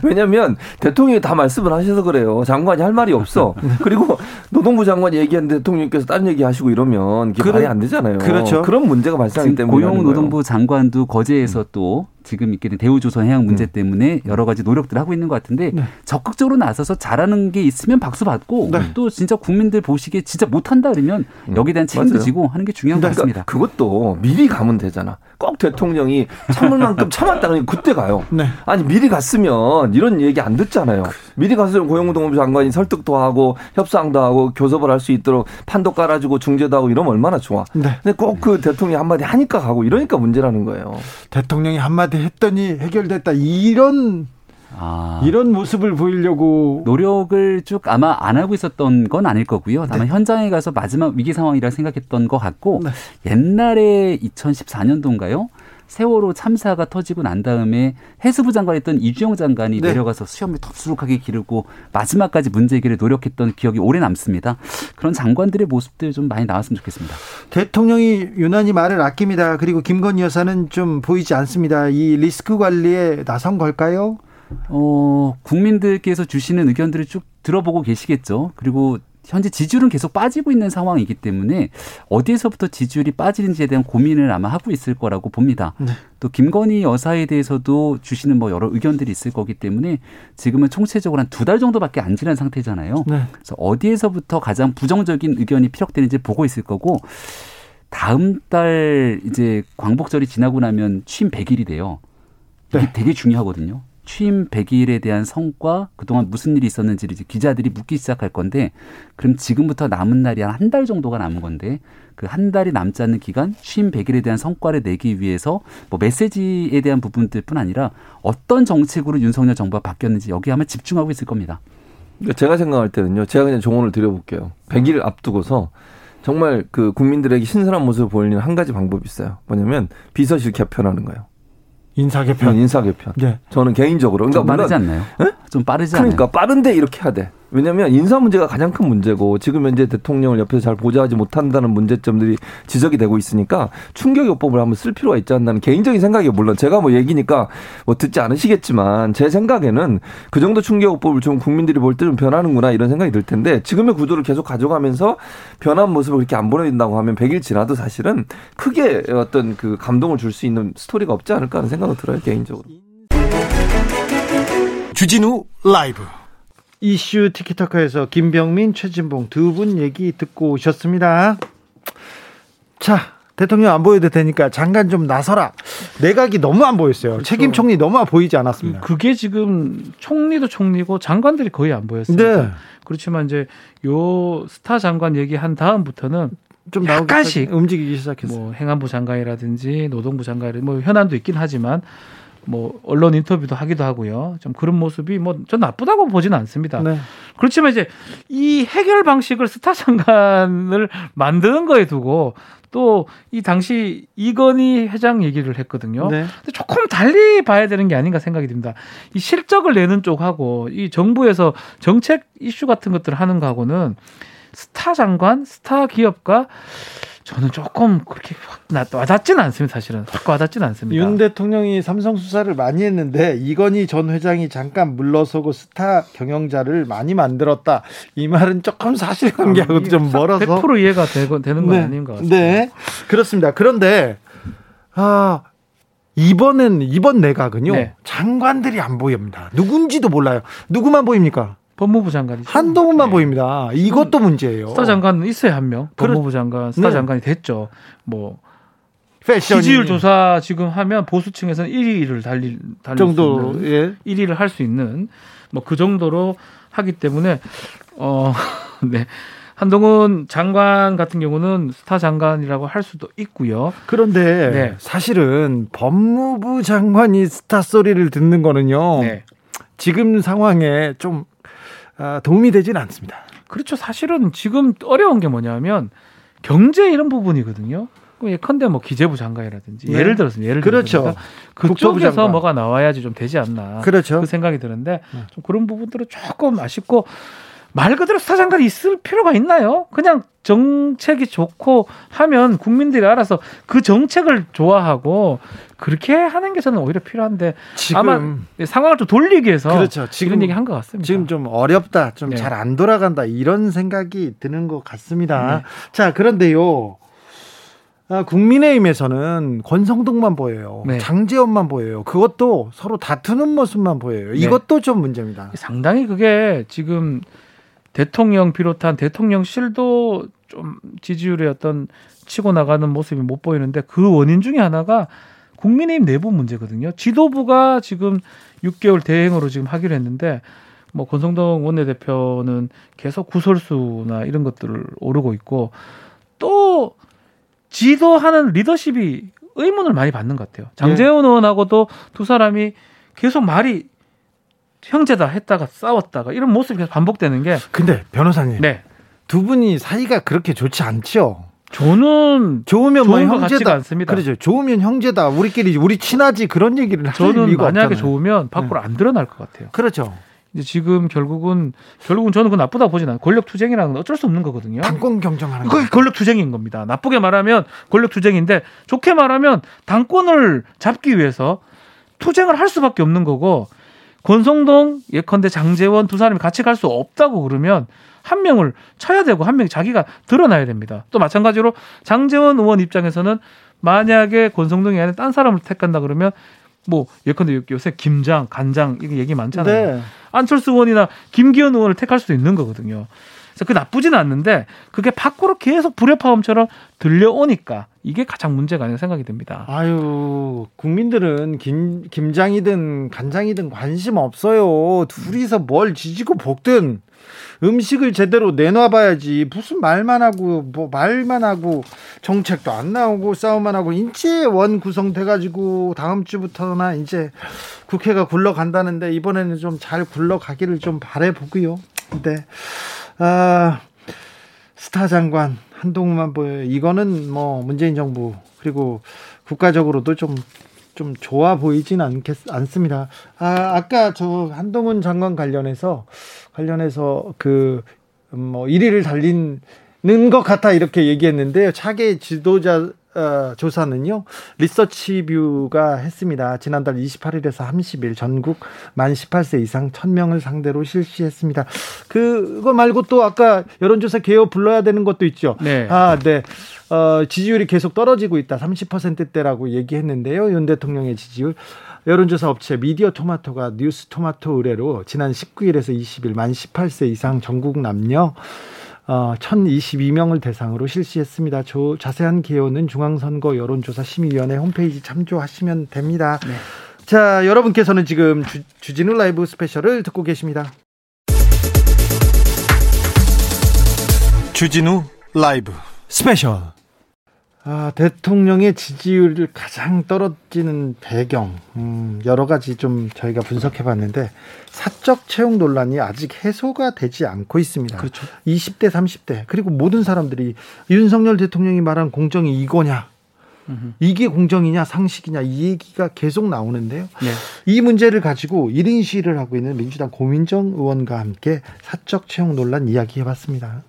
왜냐하면 대통령이 다 말씀을 하셔서 그래요. 장관이 할 말이 없어. 그리고 노동부 장관이 얘기하는데 대통령께서 다른 얘기 하시고 이러면 그게 그래, 말이 안 되잖아요. 그렇죠. 그런 문제가 발생하기 때문에 고용 노동부 장관도 거제에서 또 지금 있게 된 대우조선 해양 문제 네. 때문에 여러 가지 노력들을 하고 있는 것 같은데 네. 적극적으로 나서서 잘하는 게 있으면 박수 받고 네. 또 진짜 국민들 보시기에 진짜 못한다 그러면 음. 여기에 대한 책임도 지고 하는 게 중요한 것 같습니다. 그러니까 그것도 미리 가면 되잖아. 꼭 대통령이 참을 만큼 참았다 그러니 그때 가요. 네. 아니 미리 갔으면 이런 얘기 안 듣잖아요. 미리 갔으면 고용노동부 장관이 설득도 하고 협상도 하고 교섭을 할 수 있도록 판도 깔아주고 중재도 하고 이러면 얼마나 좋아. 네. 근데 꼭 그 대통령이 한마디 하니까 가고 이러니까 문제라는 거예요. 대통령이 한마디 했더니 해결됐다 이런 아. 이런 모습을 보이려고 노력을 쭉 아마 안 하고 있었던 건 아닐 거고요. 다만 네. 현장에 가서 마지막 위기 상황이라 생각했던 것 같고 네. 옛날에 2014년도인가요? 세월호 참사가 터지고 난 다음에 해수부 장관이었던 이주영 장관이 네. 내려가서 수염을 덥수룩하게 기르고 마지막까지 문제 해결에 노력했던 기억이 오래 남습니다. 그런 장관들의 모습들 좀 많이 나왔으면 좋겠습니다. 대통령이 유난히 말을 아낍니다. 그리고 김건희 여사는 좀 보이지 않습니다. 이 리스크 관리에 나선 걸까요? 어, 국민들께서 주시는 의견들을 쭉 들어보고 계시겠죠. 그리고 현재 지지율은 계속 빠지고 있는 상황이기 때문에 어디에서부터 지지율이 빠지는지에 대한 고민을 아마 하고 있을 거라고 봅니다. 네. 또 김건희 여사에 대해서도 주시는 뭐 여러 의견들이 있을 거기 때문에 지금은 총체적으로 한 두 달 정도밖에 안 지난 상태잖아요. 네. 그래서 어디에서부터 가장 부정적인 의견이 피력되는지 보고 있을 거고 다음 달 이제 광복절이 지나고 나면 취임 100일이 돼요. 이게 네. 되게 중요하거든요. 취임 100일에 대한 성과 그동안 무슨 일이 있었는지를 이제 기자들이 묻기 시작할 건데 그럼 지금부터 남은 날이 한 한 달 정도가 남은 건데 그 한 달이 남지 않는 기간 취임 100일에 대한 성과를 내기 위해서 뭐 메시지에 대한 부분들뿐 아니라 어떤 정책으로 윤석열 정부가 바뀌었는지 여기에 아마 집중하고 있을 겁니다. 그러니까 제가 생각할 때는요. 제가 그냥 조언을 드려볼게요. 100일 앞두고서 정말 그 국민들에게 신선한 모습을 보이는 한 가지 방법이 있어요. 뭐냐면 비서실 개편하는 거예요. 인사 개편. 인사 개편. 네. 저는 개인적으로. 그러니까 좀 빠르지 않나요? 네? 좀 빠르지 그러니까 않아요? 빠른데 이렇게 해야 돼. 왜냐하면 인사 문제가 가장 큰 문제고 지금 현재 대통령을 옆에서 잘 보좌하지 못한다는 문제점들이 지적이 되고 있으니까 충격요법을 한번 쓸 필요가 있지 않나는 개인적인 생각이 물론 제가 뭐 얘기니까 뭐 듣지 않으시겠지만 제 생각에는 그 정도 충격요법을 좀 국민들이 볼 때 좀 변하는구나 이런 생각이 들 텐데 지금의 구도를 계속 가져가면서 변한 모습을 그렇게 안 보내준다고 하면 100일 지나도 사실은 크게 어떤 그 감동을 줄 수 있는 스토리가 없지 않을까 하는 생각은 들어요 개인적으로. 주진우 라이브 이슈 티키타카에서 김병민, 최진봉 두 분 얘기 듣고 오셨습니다. 자, 대통령 안 보여도 되니까 장관 좀 나서라. 내각이 너무 안 보였어요. 그렇죠. 책임 총리 너무 보이지 않았습니다. 그게 지금 총리도 총리고 장관들이 거의 안 보였습니다. 네. 그렇지만 이제 요 스타 장관 얘기한 다음부터는 좀 약간씩 움직이기 시작했어요. 뭐 행안부 장관이라든지 노동부 장관이 뭐 현안도 있긴 하지만 뭐 언론 인터뷰도 하기도 하고요. 좀 그런 모습이 뭐 전 나쁘다고 보지는 않습니다. 네. 그렇지만 이제 이 해결 방식을 스타 장관을 만드는 거에 두고 또 이 당시 이건희 회장 얘기를 했거든요. 네. 근데 조금 달리 봐야 되는 게 아닌가 생각이 듭니다. 이 실적을 내는 쪽하고 이 정부에서 정책 이슈 같은 것들을 하는 거하고는 스타 장관, 스타 기업과 저는 조금 그렇게 와닿지는 않습니다. 사실은 확 와닿지는 않습니다. 윤 대통령이 삼성 수사를 많이 했는데 이건희 전 회장이 잠깐 물러서고 스타 경영자를 많이 만들었다. 이 말은 조금 사실관계하고 아, 좀 멀어서 100% 이해가 되고, 되는 건 네. 아닌 것 같습니다. 네, 그렇습니다. 그런데 아 이번엔 이번 내각은요 네. 장관들이 안 보입니다. 누군지도 몰라요. 누구만 보입니까? 법무부 장관이죠. 한동훈만 네. 보입니다. 이것도 문제예요. 스타 장관은 있어요 한 명. 법무부 장관, 스타 그래. 장관이 됐죠. 뭐 패션 지지율 조사 지금 하면 보수층에서는 1위를 달릴 달릴 정도 예. 1위를 할 수 있는 뭐 그 정도로 하기 때문에 어 *laughs* 네. 한동훈 장관 같은 경우는 스타 장관이라고 할 수도 있고요. 그런데 네. 사실은 법무부 장관이 스타 소리를 듣는 거는요. 네. 지금 상황에 좀 아, 도움이 되지는 않습니다. 그렇죠. 사실은 지금 어려운 게 뭐냐면 경제 이런 부분이거든요. 예컨대 뭐 기재부 장관이라든지 네. 예를 들어서 예를 그렇죠. 들어서 그쪽에서 뭐가 나와야지 좀 되지 않나 그렇죠. 그 생각이 드는데 네. 좀 그런 부분들은 조금 아쉽고 말 그대로 스타 장관이 있을 필요가 있나요? 그냥 정책이 좋고 하면 국민들이 알아서 그 정책을 좋아하고 그렇게 하는 게 저는 오히려 필요한데 아마 상황을 좀 돌리기 위해서 그렇죠. 지금 이런 얘기 한 것 같습니다. 지금 좀 어렵다, 좀 잘안 네. 돌아간다 이런 생각이 드는 것 같습니다. 네. 자 그런데요. 아, 국민의힘에서는 권성동만 보여요. 네. 장재원만 보여요. 그것도 서로 다투는 모습만 보여요. 네. 이것도 좀 문제입니다. 상당히 그게 지금 대통령 비롯한 대통령실도 좀 지지율의 어떤 치고 나가는 모습이 못 보이는데 그 원인 중에 하나가 국민의힘 내부 문제거든요. 지도부가 지금 6개월 대행으로 지금 하기로 했는데 뭐 권성동 원내대표는 계속 구설수나 이런 것들을 오르고 있고 또 지도하는 리더십이 의문을 많이 받는 것 같아요. 장재원 네. 의원하고도 두 사람이 계속 말이 형제다 했다가 싸웠다가 이런 모습이 계속 반복되는 게. 근데 변호사님. 네. 두 분이 사이가 그렇게 좋지 않죠. 저는 좋으면 뭐 형제다 않습니다. 그렇죠. 좋으면 형제다. 우리끼리 우리 친하지 그런 얘기를 저는 만약에 없잖아요. 좋으면 밖으로 네. 안 드러날 것 같아요. 그렇죠. 이제 지금 결국은 결국은 저는 그 나쁘다고 보진 않아요. 권력 투쟁이라는 건 어쩔 수 없는 거거든요. 당권 경쟁하는 거. 권력 투쟁인 겁니다. 나쁘게 말하면 권력 투쟁인데 좋게 말하면 당권을 잡기 위해서 투쟁을 할 수밖에 없는 거고 권성동 예컨대 장재원 두 사람이 같이 갈 수 없다고 그러면 한 명을 쳐야 되고 한 명이 자기가 드러나야 됩니다. 또 마찬가지로 장재원 의원 입장에서는 만약에 권성동이 아니라 딴 사람을 택한다 그러면 뭐 예컨대 요새 김장, 간장 이게 얘기 많잖아요. 네. 안철수 의원이나 김기현 의원을 택할 수도 있는 거거든요. 그래서 그 나쁘지는 않는데 그게 밖으로 계속 불협화음처럼 들려오니까 이게 가장 문제가 아닌가 생각이 듭니다. 아유, 국민들은 김, 김장이든 간장이든 관심 없어요. 둘이서 뭘 지지고 볶든 음식을 제대로 내놔봐야지. 무슨 말만 하고, 뭐 말만 하고, 정책도 안 나오고, 싸움만 하고, 이제 원 구성돼가지고, 다음 주부터나 이제 국회가 굴러간다는데, 이번에는 좀 잘 굴러가기를 좀 바래보고요. 근데, 아, 스타 장관, 한동훈만 보여요. 이거는 뭐 문재인 정부 그리고 국가적으로도 좀좀 좋아 보이진 않겠, 않습니다. 아, 아까 저 한동훈 장관 관련해서 관련해서 그뭐 음, 1위를 달리는 것 같아 이렇게 얘기했는데요. 차기 지도자 어, 조사는요 리서치뷰가 했습니다. 지난달 28일에서 30일 전국 만 18세 이상 1000명을 상대로 실시했습니다. 그거 말고 또 아까 여론조사 개요 불러야 되는 것도 있죠. 네. 아, 네. 어, 지지율이 계속 떨어지고 있다. 30%대라고 얘기했는데요. 윤 대통령의 지지율. 여론조사 업체 미디어 토마토가 뉴스 토마토 의뢰로 지난 19일에서 20일 만 18세 이상 전국 남녀 어, 1,022명을 대상으로 실시했습니다. 조, 자세한 개요는 중앙선거 여론조사 심의위원회 홈페이지 참조하시면 됩니다. 네. 자, 여러분께서는 지금 주, 주진우 라이브 스페셜을 듣고 계십니다. 주진우 라이브 스페셜. 아, 대통령의 지지율을 가장 떨어지는 배경, 음, 여러 가지 좀 저희가 분석해 봤는데, 사적 채용 논란이 아직 해소가 되지 않고 있습니다. 그렇죠. 20대, 30대, 그리고 모든 사람들이 윤석열 대통령이 말한 공정이 이거냐, 이게 공정이냐 상식이냐 이 얘기가 계속 나오는데요. 네. 이 문제를 가지고 1인 시위를 하고 있는 민주당 고민정 의원과 함께 사적 채용 논란 이야기해 봤습니다.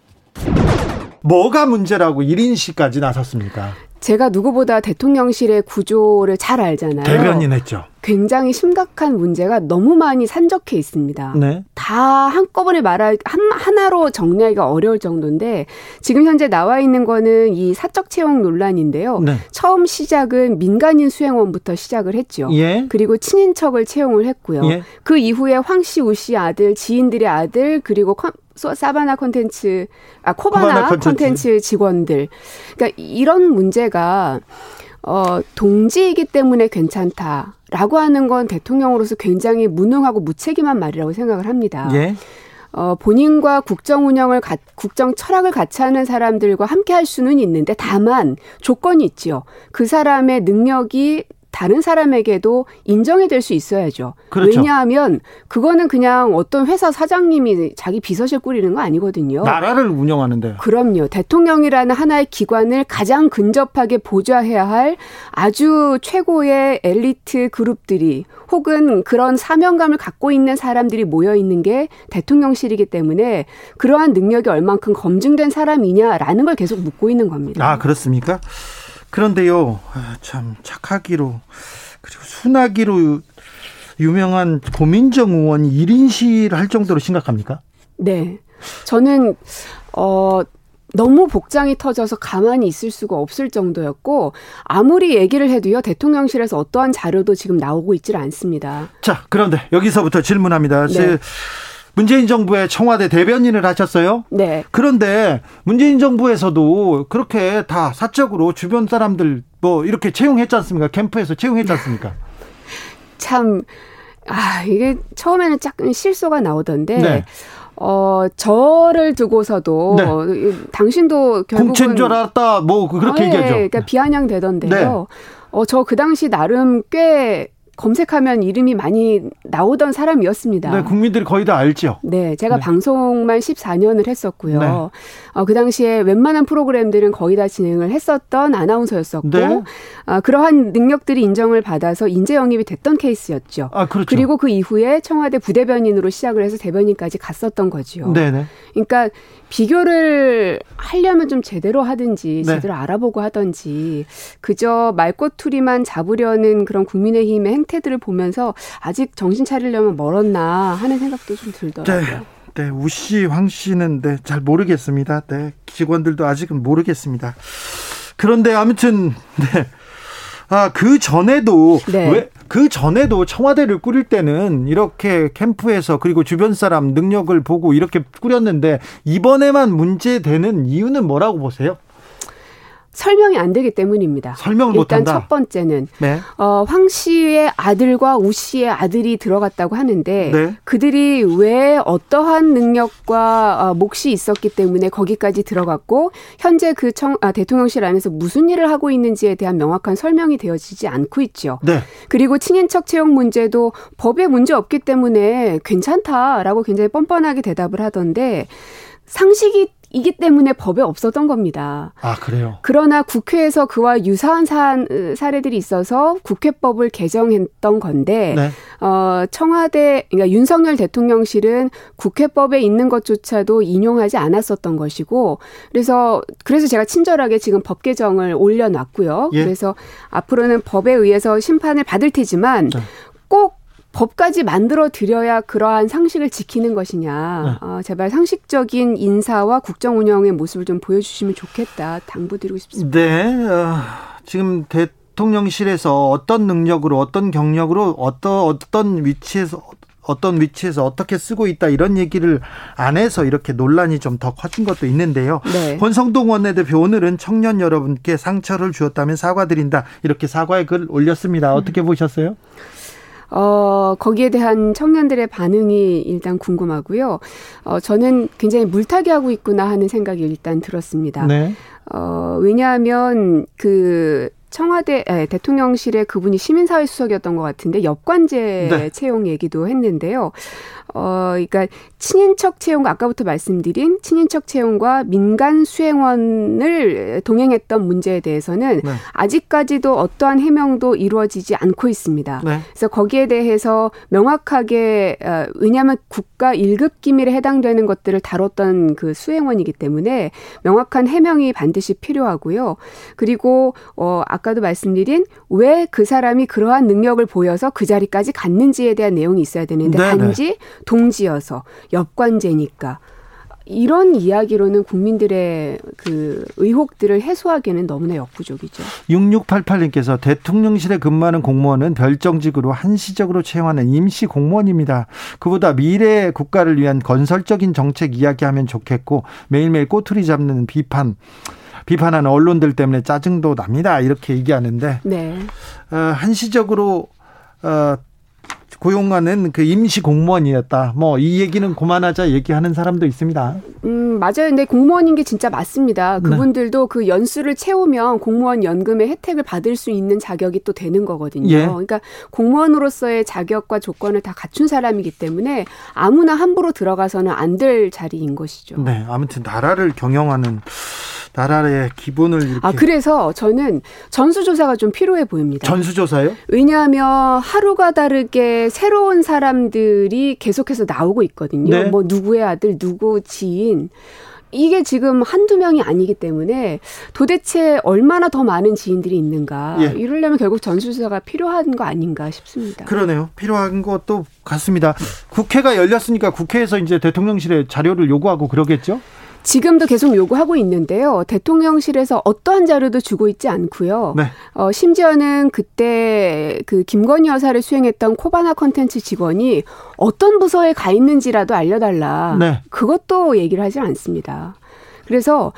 뭐가 문제라고 1인 시까지 나섰습니까? 제가 누구보다 대통령실의 구조를 잘 알잖아요. 대변인 했죠. 굉장히 심각한 문제가 너무 많이 산적해 있습니다. 네. 다 한꺼번에 말할 한, 하나로 정리하기가 어려울 정도인데 지금 현재 나와 있는 거는 이 사적 채용 논란인데요. 네. 처음 시작은 민간인 수행원부터 시작을 했죠. 예. 그리고 친인척을 채용을 했고요. 예. 그 이후에 황 씨, 우 씨 아들, 지인들의 아들 그리고 사바나 콘텐츠, 아 코바나, 콘텐츠 직원들. 그러니까 이런 문제가 어, 동지이기 때문에 괜찮다 라고 하는 건 대통령으로서 굉장히 무능하고 무책임한 말이라고 생각을 합니다. 예. 어, 본인과 국정 운영을, 가, 국정 철학을 같이 하는 사람들과 함께 할 수는 있는데 다만 조건이 있지요. 그 사람의 능력이 다른 사람에게도 인정이 될 수 있어야죠. 그렇죠. 왜냐하면 그거는 그냥 어떤 회사 사장님이 자기 비서실 꾸리는 거 아니거든요. 나라를 운영하는데. 그럼요. 대통령이라는 하나의 기관을 가장 근접하게 보좌해야 할 아주 최고의 엘리트 그룹들이 혹은 그런 사명감을 갖고 있는 사람들이 모여 있는 게 대통령실이기 때문에 그러한 능력이 얼만큼 검증된 사람이냐라는 걸 계속 묻고 있는 겁니다. 아, 그렇습니까? 그런데요, 아, 참 착하기로 그리고 순하기로 유명한 고민정 의원이 1인실 할 정도로 심각합니까? 네. 저는 어 너무 복장이 터져서 가만히 있을 수가 없을 정도였고 아무리 얘기를 해도요 대통령실에서 어떠한 자료도 지금 나오고 있질 않습니다. 자 그런데 여기서부터 질문합니다. 네. 문재인 정부의 청와대 대변인을 하셨어요. 네. 그런데 문재인 정부에서도 그렇게 다 사적으로 주변 사람들 뭐 이렇게 채용했지 않습니까? 캠프에서 채용했지 않습니까? *laughs* 참, 아, 이게 처음에는 약간 실소가 나오던데. 네. 어, 저를 두고서도 네. 당신도 결국은 공채인 줄 알았다. 뭐 그렇게 어, 얘기하죠. 그러니까 비아냥 되던데요. 네. 어, 저 그 당시 나름 꽤 검색하면 이름이 많이 나오던 사람이었습니다. 네, 국민들이 거의 다 알죠. 네, 제가 네. 방송만 14년을 했었고요. 네. 어, 그 당시에 웬만한 프로그램들은 거의 다 진행을 했었던 아나운서였었고, 네. 어, 그러한 능력들이 인정을 받아서 인재 영입이 됐던 케이스였죠. 아, 그렇죠. 그리고 그 이후에 청와대 부대변인으로 시작을 해서 대변인까지 갔었던 거지요. 네 네. 그러니까 비교를 하려면 좀 제대로 하든지 네. 제대로 알아보고 하든지 그저 말꼬투리만 잡으려는 그런 국민의힘의 행 태들을 보면서 아직 정신 차리려면 멀었나 하는 생각도 좀 들더라고요. 네. 네, 우 씨, 황 씨는 네, 잘 모르겠습니다. 네, 직원들도 아직은 모르겠습니다. 그런데 아무튼 네. 아, 그 전에도 네. 왜그 전에도 청와대를 꾸릴 때는 이렇게 캠프에서 그리고 주변 사람 능력을 보고 이렇게 꾸렸는데 이번에만 문제되는 이유는 뭐라고 보세요? 설명이 안 되기 때문입니다. 설명을 일단 못한다. 첫 번째는 네. 어, 황 씨의 아들과 우 씨의 아들이 들어갔다고 하는데 네. 그들이 왜 어떠한 능력과 어, 몫이 있었기 때문에 거기까지 들어갔고 현재 그 청, 아, 대통령실 안에서 무슨 일을 하고 있는지에 대한 명확한 설명이 되어지지 않고 있죠. 네. 그리고 친인척 채용 문제도 법에 문제 없기 때문에 괜찮다라고 굉장히 뻔뻔하게 대답을 하던데 상식이 이기 때문에 법에 없었던 겁니다. 아, 그래요? 그러나 국회에서 그와 유사한 사, 사례들이 있어서 국회법을 개정했던 건데, 네. 어, 청와대, 그러니까 윤석열 대통령실은 국회법에 있는 것조차도 인용하지 않았었던 것이고, 그래서, 그래서 제가 친절하게 지금 법 개정을 올려놨고요. 예. 그래서 앞으로는 법에 의해서 심판을 받을 테지만, 네. 꼭 법까지 만들어 드려야 그러한 상식을 지키는 것이냐. 네. 어, 제발 상식적인 인사와 국정 운영의 모습을 좀 보여주시면 좋겠다. 당부드리고 싶습니다. 네. 어, 지금 대통령실에서 어떤 능력으로 어떤 경력으로 어떤 어떤 위치에서 어떤 위치에서 어떻게 쓰고 있다 이런 얘기를 안 해서 이렇게 논란이 좀 더 커진 것도 있는데요. 네. 권성동 원내대표 오늘은 청년 여러분께 상처를 주었다면 사과드린다 이렇게 사과의 글 올렸습니다. 어떻게 음. 보셨어요? 어, 거기에 대한 청년들의 반응이 일단 궁금하고요. 어, 저는 굉장히 물타기 하고 있구나 하는 생각이 일단 들었습니다. 네. 어, 왜냐하면 그 청와대 에, 대통령실에 그분이 시민사회 수석이었던 것 같은데 역관제 네. 채용 얘기도 했는데요. 어, 그러니까 친인척 채용 아까부터 말씀드린 친인척 채용과 민간 수행원을 동행했던 문제에 대해서는 네. 아직까지도 어떠한 해명도 이루어지지 않고 있습니다. 네. 그래서 거기에 대해서 명확하게 어, 왜냐하면 국가 1급 기밀에 해당되는 것들을 다뤘던 그 수행원이기 때문에 명확한 해명이 반드시 필요하고요. 그리고 어, 아까 도 말씀드린 왜 그 사람이 그러한 능력을 보여서 그 자리까지 갔는지에 대한 내용이 있어야 되는데 네, 네. 단지 동지여서 엽관제니까 이런 이야기로는 국민들의 그 의혹들을 해소하기에는 너무나 역부족이죠. 6688님께서 대통령실에 근무하는 공무원은 별정직으로 한시적으로 채용하는 임시 공무원입니다. 그보다 미래 국가를 위한 건설적인 정책 이야기하면 좋겠고 매일매일 꼬투리 잡는 비판 비판하는 언론들 때문에 짜증도 납니다. 이렇게 얘기하는데 네. 어, 한시적으로 어, 고용하는 그 임시 공무원이었다. 뭐 이 얘기는 그만하자 얘기하는 사람도 있습니다. 음 맞아요. 근데 공무원인 게 진짜 맞습니다. 네. 그분들도 네. 그 연수를 채우면 공무원 연금의 혜택을 받을 수 있는 자격이 또 되는 거거든요. 예. 그러니까 공무원으로서의 자격과 조건을 다 갖춘 사람이기 때문에 아무나 함부로 들어가서는 안 될 자리인 것이죠. 네, 아무튼 나라를 경영하는 나라의 기본을 이렇게. 아 그래서 저는 전수조사가 좀 필요해 보입니다. 전수조사요? 왜냐하면 하루가 다르게 새로운 사람들이 계속해서 나오고 있거든요. 네. 뭐 누구의 아들, 누구 지인. 이게 지금 한두 명이 아니기 때문에 도대체 얼마나 더 많은 지인들이 있는가. 예. 이러려면 결국 전수조사가 필요한 거 아닌가 싶습니다. 그러네요. 필요한 것도 같습니다. 국회가 열렸으니까 국회에서 이제 대통령실에 자료를 요구하고 그러겠죠? 지금도 계속 요구하고 있는데요. 대통령실에서 어떠한 자료도 주고 있지 않고요. 네. 어, 심지어는 그때 그 김건희 여사를 수행했던 코바나 컨텐츠 직원이 어떤 부서에 가 있는지라도 알려달라. 네. 그것도 얘기를 하지 않습니다. 그래서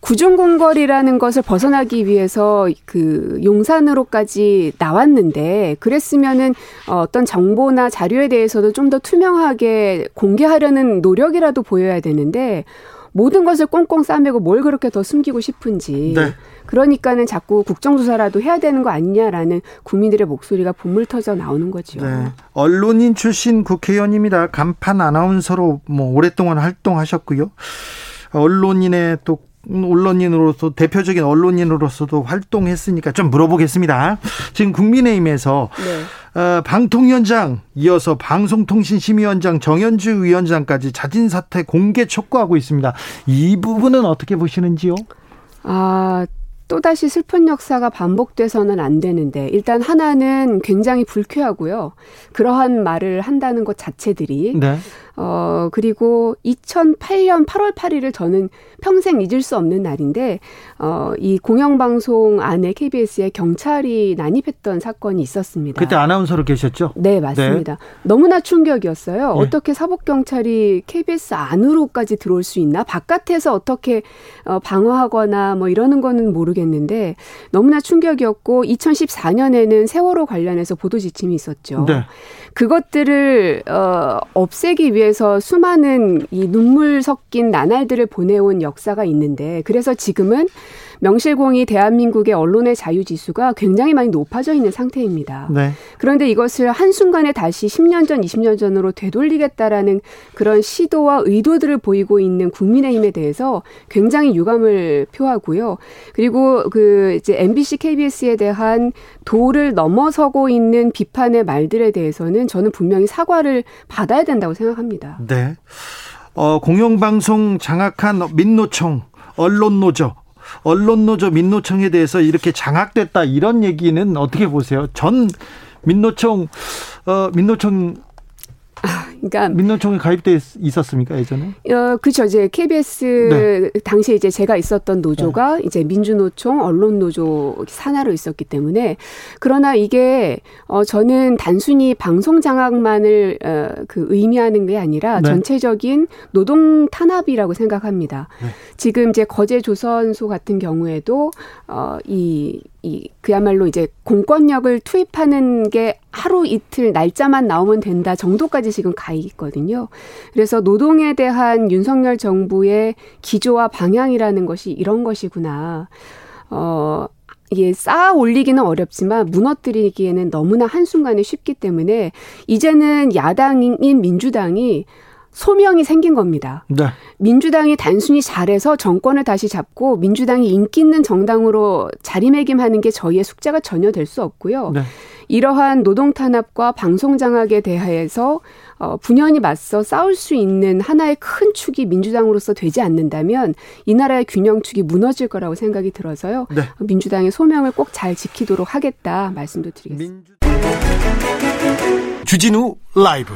구중궁궐이라는 것을 벗어나기 위해서 그 용산으로까지 나왔는데 그랬으면은 어떤 정보나 자료에 대해서도 좀 더 투명하게 공개하려는 노력이라도 보여야 되는데 모든 것을 꽁꽁 싸매고 뭘 그렇게 더 숨기고 싶은지. 네. 그러니까는 자꾸 국정조사라도 해야 되는 거 아니냐라는 국민들의 목소리가 분물 터져 나오는 거죠. 네. 언론인 출신 국회의원입니다. 간판 아나운서로 뭐 오랫동안 활동하셨고요. 언론인의 또 언론인으로서 대표적인 언론인으로서도 활동했으니까 좀 물어보겠습니다. 지금 국민의힘에서 네. 어, 방통위원장 이어서 방송통신심의위원장 정현주 위원장까지 자진 사퇴 공개 촉구하고 있습니다. 이 부분은 어떻게 보시는지요? 아 또다시 슬픈 역사가 반복돼서는 안 되는데 일단 하나는 굉장히 불쾌하고요. 그러한 말을 한다는 것 자체들이 네. 어, 그리고 2008년 8월 8일을 저는 평생 잊을 수 없는 날인데, 어, 이 공영방송 안에 KBS에 경찰이 난입했던 사건이 있었습니다. 그때 아나운서로 계셨죠? 네, 맞습니다. 네. 너무나 충격이었어요. 네. 어떻게 사법경찰이 KBS 안으로까지 들어올 수 있나? 바깥에서 어떻게 어, 방어하거나 뭐 이러는 거는 모르겠는데, 너무나 충격이었고, 2014년에는 세월호 관련해서 보도 지침이 있었죠. 네. 그것들을 어, 없애기 위해 서 수많은 이 눈물 섞인 나날들을 보내온 역사가 있는데 그래서 지금은 명실공히 대한민국의 언론의 자유 지수가 굉장히 많이 높아져 있는 상태입니다. 네. 그런데 이것을 한순간에 다시 10년 전, 20년 전으로 되돌리겠다라는 그런 시도와 의도들을 보이고 있는 국민의힘에 대해서 굉장히 유감을 표하고요. 그리고 그 이제 MBC, KBS에 대한 도를 넘어서고 있는 비판의 말들에 대해서는 저는 분명히 사과를 받아야 된다고 생각합니다. 네. 어, 공영방송 장악한 민노총, 언론노조, 언론노조 민노총에 대해서 이렇게 장악됐다 이런 얘기는 어떻게 보세요? 전 민노총 어 민노총 그러니까 민노총에 가입돼 있었습니까 예전에? 어 그렇죠. 이제 KBS 네. 당시에 이제 제가 있었던 노조가 네. 이제 민주노총, 언론 노조 산하로 있었기 때문에 그러나 이게 어 저는 단순히 방송 장악만을 어 그 의미하는 게 아니라 네. 전체적인 노동 탄압이라고 생각합니다. 네. 지금 이제 거제 조선소 같은 경우에도 어이 이 그야말로 이제 공권력을 투입하는 게 하루 이틀 날짜만 나오면 된다 정도까지 지금 가 있거든요. 그래서 노동에 대한 윤석열 정부의 기조와 방향이라는 것이 이런 것이구나. 어, 이게 쌓아 올리기는 어렵지만 무너뜨리기에는 너무나 한순간에 쉽기 때문에 이제는 야당인 민주당이 소명이 생긴 겁니다. 네. 민주당이 단순히 잘해서 정권을 다시 잡고 민주당이 인기 있는 정당으로 자리매김하는 게 저희의 숙제가 전혀 될 수 없고요. 네. 이러한 노동 탄압과 방송 장악에 대해서 어, 분연히 맞서 싸울 수 있는 하나의 큰 축이 민주당으로서 되지 않는다면 이 나라의 균형축이 무너질 거라고 생각이 들어서요. 네. 민주당의 소명을 꼭 잘 지키도록 하겠다 말씀도 드리겠습니다. 민주... 주진우 라이브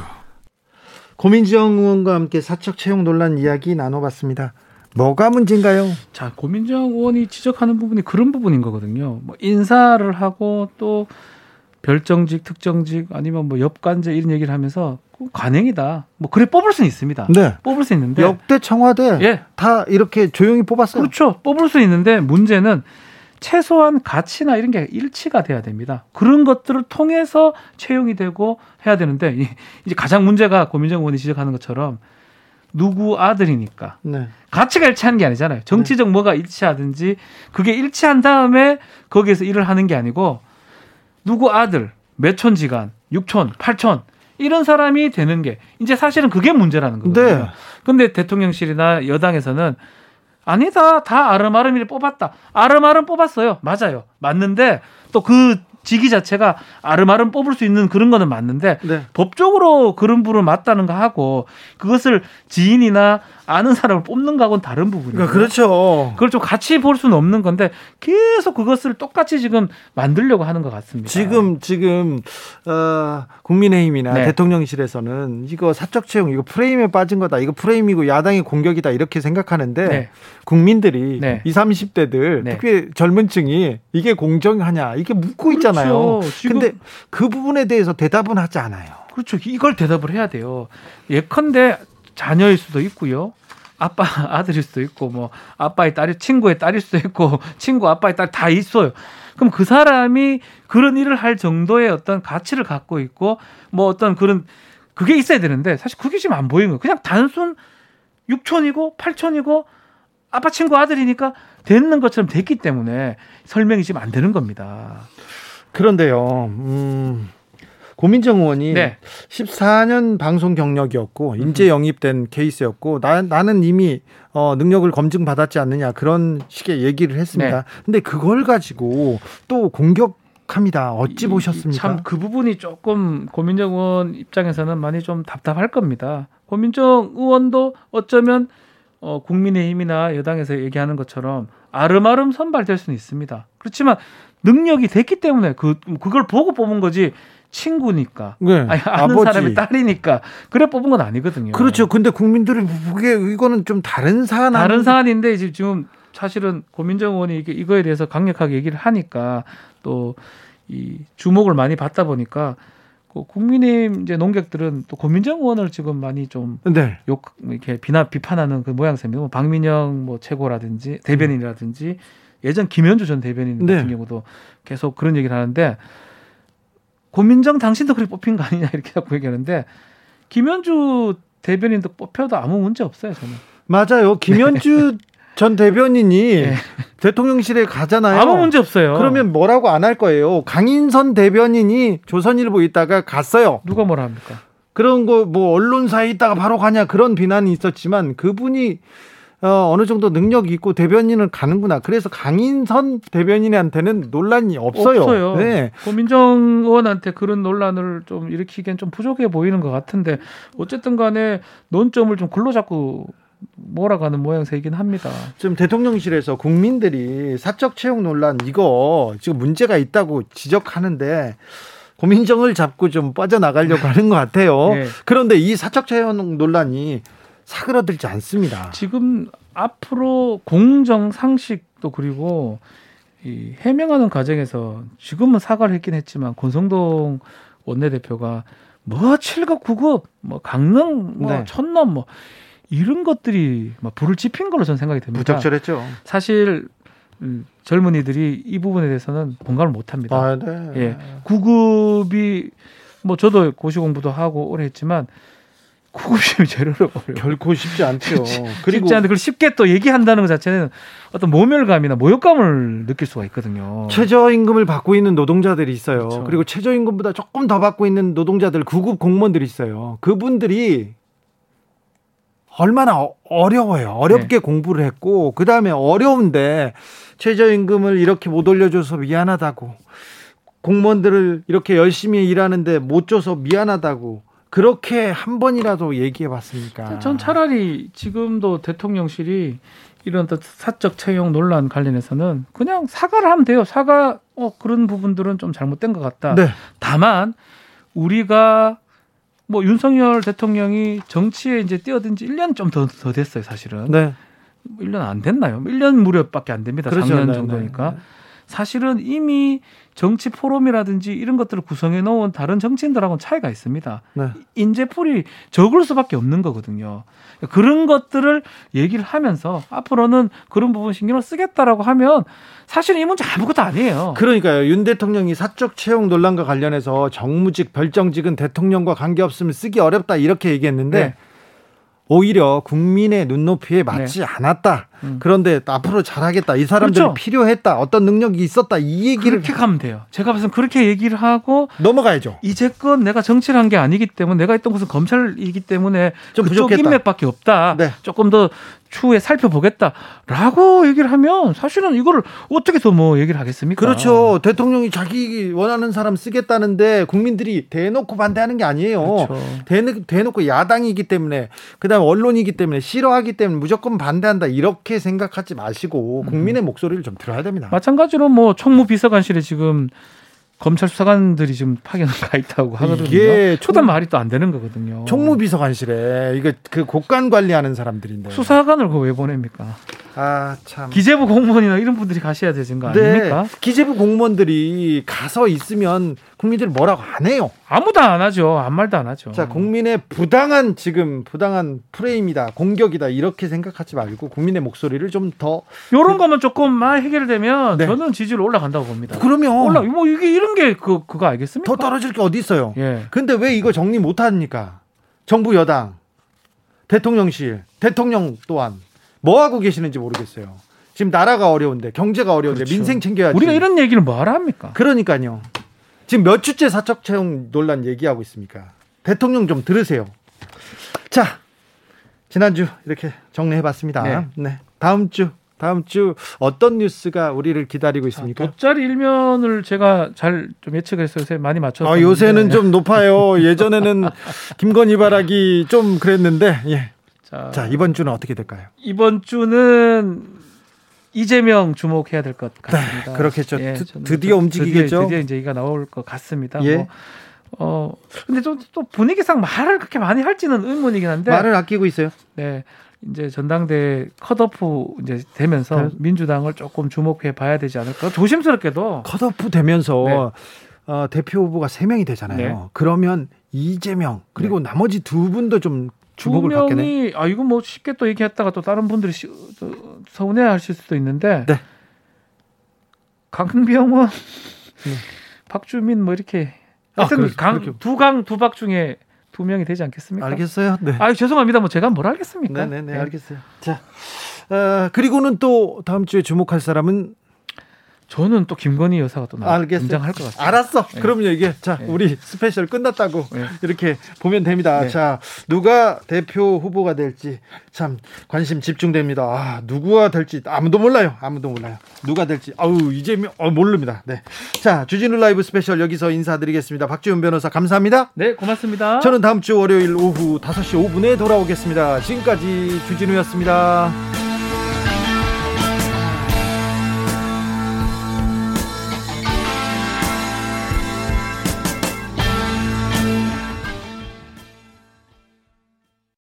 고민정 의원과 함께 사적 채용 논란 이야기 나눠봤습니다. 뭐가 문제인가요? 자, 고민정 의원이 지적하는 부분이 그런 부분인 거거든요. 뭐 인사를 하고 또 별정직, 특정직 아니면 뭐 엽관제 이런 얘기를 하면서 관행이다. 뭐 그래 뽑을 수는 있습니다. 네. 뽑을 수 있는데 역대 청와대 예. 다 이렇게 조용히 뽑았어요. 그렇죠. 뽑을 수 있는데 문제는 최소한 가치나 이런 게 일치가 돼야 됩니다. 그런 것들을 통해서 채용이 되고 해야 되는데 이제 가장 문제가 고민정 의원이 지적하는 것처럼 누구 아들이니까 네. 가치가 일치하는 게 아니잖아요. 정치적 네. 뭐가 일치하든지 그게 일치한 다음에 거기에서 일을 하는 게 아니고 누구 아들 몇촌 지간, 육촌, 팔촌 이런 사람이 되는 게 이제 사실은 그게 문제라는 거거든요. 네. 근데 대통령실이나 여당에서는 아니다. 다 아름아름이를 뽑았다. 아름아름 뽑았어요. 맞아요. 맞는데 또 그 직위 자체가 아름아름 뽑을 수 있는 그런 거는 맞는데 네. 법적으로 그런 부분 맞다는 거 하고 그것을 지인이나 아는 사람을 뽑는 거하고는 다른 부분이에요. 그러니까 그렇죠. 그걸 좀 같이 볼 수는 없는 건데 계속 그것을 똑같이 지금 만들려고 하는 것 같습니다. 지금 지금 어, 국민의힘이나 네. 대통령실에서는 이거 사적 채용 이거 프레임에 빠진 거다. 이거 프레임이고 야당의 공격이다 이렇게 생각하는데 네. 국민들이 네. 20, 30대들 특히 젊은층이 이게 공정하냐 이게 묻고 그렇죠. 있잖아요. 근데 그 부분에 대해서 대답은 하지 않아요. 그렇죠. 이걸 대답을 해야 돼요. 예컨대 자녀일 수도 있고요. 아빠 *laughs* 아들일 수도 있고 뭐 아빠의 딸이 친구의 딸일 수도 있고 *laughs* 친구 아빠의 딸 다 있어요. 그럼 그 사람이 그런 일을 할 정도의 어떤 가치를 갖고 있고 뭐 어떤 그런 그게 있어야 되는데 사실 그게 지금 안 보이는 거예요. 그냥 단순 6촌이고 8촌이고 아빠 친구 아들이니까 되는 것처럼 됐기 때문에 설명이 지금 안 되는 겁니다. 그런데요. 음. 고민정 의원이 네. 14년 방송 경력이었고 인재 영입된 케이스였고 나, 나는 이미 어, 능력을 검증 받았지 않느냐 그런 식의 얘기를 했습니다. 네. 근데 그걸 가지고 또 공격 합니다. 어찌 보셨습니까? 참 그 부분이 조금 고민정 의원 입장에서는 많이 좀 답답할 겁니다. 고민정 의원도 어쩌면 어, 국민의힘이나 여당에서 얘기하는 것처럼 아름아름 선발될 수는 있습니다. 그렇지만 능력이 됐기 때문에 그 그걸 보고 뽑은 거지 친구니까 네. 아니, 아는 아버지. 사람의 딸이니까 그래 뽑은 건 아니거든요. 그렇죠. 근데 국민들이 그게 이거는 좀 다른 사안 다른 사안인데 지금 사실은 고민정 의원이 이게 이거에 대해서 강력하게 얘기를 하니까 또 이 주목을 많이 받다 보니까 그 국민의힘 이제 농객들은 또 고민정 의원을 지금 많이 좀욕 네. 이렇게 비난 비판하는 그 모양새입니다. 뭐 박민영 뭐 최고라든지 대변인이라든지 예전 김현주 전 대변인 네. 같은 경우도 계속 그런 얘기를 하는데 고민정 당신도 그렇게 뽑힌 거 아니냐 이렇게 자꾸 얘기하는데 김현주 대변인도 뽑혀도 아무 문제 없어요 저는. 맞아요. 김현주 네. 전 대변인이 *laughs* 네. 대통령실에 가잖아요. 아무 문제 없어요. 그러면 뭐라고 안 할 거예요. 강인선 대변인이 조선일보 있다가 갔어요. 누가 뭐라 합니까? 그런 거 뭐 언론사에 있다가 바로 가냐 그런 비난이 있었지만 그분이 어, 어느 정도 능력이 있고 대변인을 가는구나. 그래서 강인선 대변인한테는 논란이 없어요. 없어요. 네. 고민정 의원한테 그런 논란을 좀 일으키기엔 좀 부족해 보이는 것 같은데 어쨌든 간에 논점을 좀 글로 잡고 몰아가는 모양새이긴 합니다. 지금 대통령실에서 국민들이 사적 채용 논란 이거 지금 문제가 있다고 지적하는데 고민정을 잡고 좀 빠져나가려고 하는 것 같아요. 네. 그런데 이 사적 채용 논란이 사그러들지 않습니다. 지금 앞으로 공정 상식도 그리고 이 해명하는 과정에서 지금은 사과를 했긴 했지만 권성동 원내대표가 뭐 7급 9급 뭐 강릉 뭐 네. 천넘 뭐 이런 것들이 막 불을 지핀 걸로 저는 생각이 됩니다. 부적절했죠. 사실 음, 젊은이들이 이 부분에 대해서는 공감을 못 합니다. 아, 네. 예. 9급이 뭐 저도 고시 공부도 하고 오래 했지만 구급심이 제일 어려워요. 결코 쉽지 않죠. *laughs* 그리고 쉽지 않은데 그걸 쉽게 또 얘기한다는 것 자체는 어떤 모멸감이나 모욕감을 느낄 수가 있거든요. 최저임금을 받고 있는 노동자들이 있어요. 그렇죠. 그리고 최저임금보다 조금 더 받고 있는 노동자들 구급 공무원들이 있어요. 그분들이 얼마나 어, 어려워요. 어렵게 네. 공부를 했고 그 다음에 어려운데 최저임금을 이렇게 못 올려줘서 미안하다고 공무원들을 이렇게 열심히 일하는데 못 줘서 미안하다고 그렇게 한 번이라도 얘기해 봤습니까? 전 차라리 지금도 대통령실이 이런 사적 채용 논란 관련해서는 그냥 사과를 하면 돼요. 사과, 어, 그런 부분들은 좀 잘못된 것 같다. 네. 다만, 우리가 뭐 윤석열 대통령이 정치에 이제 뛰어든 지 1년 좀더 더 됐어요, 사실은. 네. 1년 안 됐나요? 1년 무렵밖에 안 됩니다. 그렇죠. 작년 네, 정도니까. 네, 네. 사실은 이미 정치 포럼이라든지 이런 것들을 구성해 놓은 다른 정치인들하고는 차이가 있습니다. 네. 인재풀이 적을 수밖에 없는 거거든요. 그런 것들을 얘기를 하면서 앞으로는 그런 부분 신경을 쓰겠다라고 하면 사실은 이 문제 아무것도 아니에요. 그러니까요. 윤 대통령이 사적 채용 논란과 관련해서 정무직, 별정직은 대통령과 관계없으면 쓰기 어렵다 이렇게 얘기했는데 네. 오히려 국민의 눈높이에 맞지 네. 않았다. 음. 그런데 앞으로 잘하겠다. 이 사람들이 그렇죠. 필요했다. 어떤 능력이 있었다. 이 얘기를 그렇게 가면 돼요. 제가 봐서 그렇게 얘기를 하고 넘어가야죠. 이제껏 내가 정치를 한 게 아니기 때문에 내가 했던 것은 검찰이기 때문에 좀 부족했다. 인맥밖에 없다. 네. 조금 더 추후에 살펴보겠다라고 얘기를 하면 사실은 이거를 어떻게 더 뭐 얘기를 하겠습니까? 그렇죠. 대통령이 자기 원하는 사람 쓰겠다는데 국민들이 대놓고 반대하는 게 아니에요. 그렇죠. 대놓고 야당이기 때문에 그다음 언론이기 때문에 싫어하기 때문에 무조건 반대한다 이렇게 생각하지 마시고 국민의 음. 목소리를 좀 들어야 됩니다. 마찬가지로 뭐 총무 비서관실에 지금 검찰 수사관들이 지금 파견 가 있다고 하거든요. 이게 초단 말이 또 안 되는 거거든요. 총무 비서관실에 이거 그 국간 관리하는 사람들인데 수사관을 그왜 보냅니까? 아 참. 기재부 공무원이나 이런 분들이 가셔야 되는 거 네. 아닙니까? 기재부 공무원들이 가서 있으면 국민들 뭐라고 안 해요. 아무도 안 하죠. 아무 말도 안 하죠. 자, 국민의 부당한 지금 부당한 프레임이다, 공격이다 이렇게 생각하지 말고 국민의 목소리를 좀 더 요런 거면 조금만 해결되면 네. 저는 지지율 올라간다고 봅니다. 그러면 올라 뭐 이게 이런 게 그 그거 알겠습니까? 더 떨어질 게 어디 있어요? 예. 근데 왜 이거 정리 못 합니까? 정부 여당 대통령실 대통령 또한 뭐 하고 계시는지 모르겠어요. 지금 나라가 어려운데 경제가 어려운데 그렇죠. 민생 챙겨야지. 우리가 이런 얘기를 뭐하라 합니까? 그러니까요. 지금 몇 주째 사적 채용 논란 얘기하고 있습니까? 대통령 좀 들으세요. 자, 지난주 이렇게 정리해봤습니다. 네. 네. 다음 주 다음 주 어떤 뉴스가 우리를 기다리고 있습니까? 돗자리 일면을 제가 잘 좀 예측을 했어요. 요새 많이 맞춰서. 아, 요새는 좀 높아요. 예전에는 *laughs* 김건희 바라기 좀 그랬는데, 예. 자, 자, 이번 주는 어떻게 될까요? 이번 주는 이재명 주목해야 될 것 같습니다. 네, 그렇겠죠. 예, 드디어 움직이겠죠. 드디어, 드디어, 이제 이가 나올 것 같습니다. 예. 뭐, 어 근데 좀 또 분위기상 말을 그렇게 많이 할지는 의문이긴 한데 말을 아끼고 있어요. 네. 이제 전당대 컷오프 이제 되면서 네. 민주당을 조금 주목해 봐야 되지 않을까 조심스럽게도 컷오프 되면서 네. 어, 대표 후보가 세 명이 되잖아요. 네. 그러면 이재명 그리고 네. 나머지 두 분도 좀 주목을 받게 돼. 아 이거 뭐 쉽게 또 얘기했다가 또 다른 분들이 시, 서운해하실 수도 있는데 네. 강병원, 네. 박주민 뭐 이렇게 아, 두강 두 박 중에 두 명이 되지 않겠습니까? 알겠어요. 네. 아 죄송합니다. 뭐 제가 뭘 알겠습니까? 네네네 네, 네, 알겠어요. 자 어, 그리고는 또 다음 주에 주목할 사람은 저는 또 김건희 여사가 또 등장할 것 같습니다. 알았어. 네. 그럼요 이게 자 네. 우리 스페셜 끝났다고 네. 이렇게 보면 됩니다. 네. 자 누가 대표 후보가 될지 참 관심 집중됩니다. 아, 누구가 될지 아무도 몰라요. 아무도 몰라요. 누가 될지 아우 이제 어, 모릅니다. 네. 자 주진우 라이브 스페셜 여기서 인사드리겠습니다. 박지훈 변호사 감사합니다. 네 고맙습니다. 저는 다음 주 월요일 오후 5시 5분에 돌아오겠습니다. 지금까지 주진우였습니다.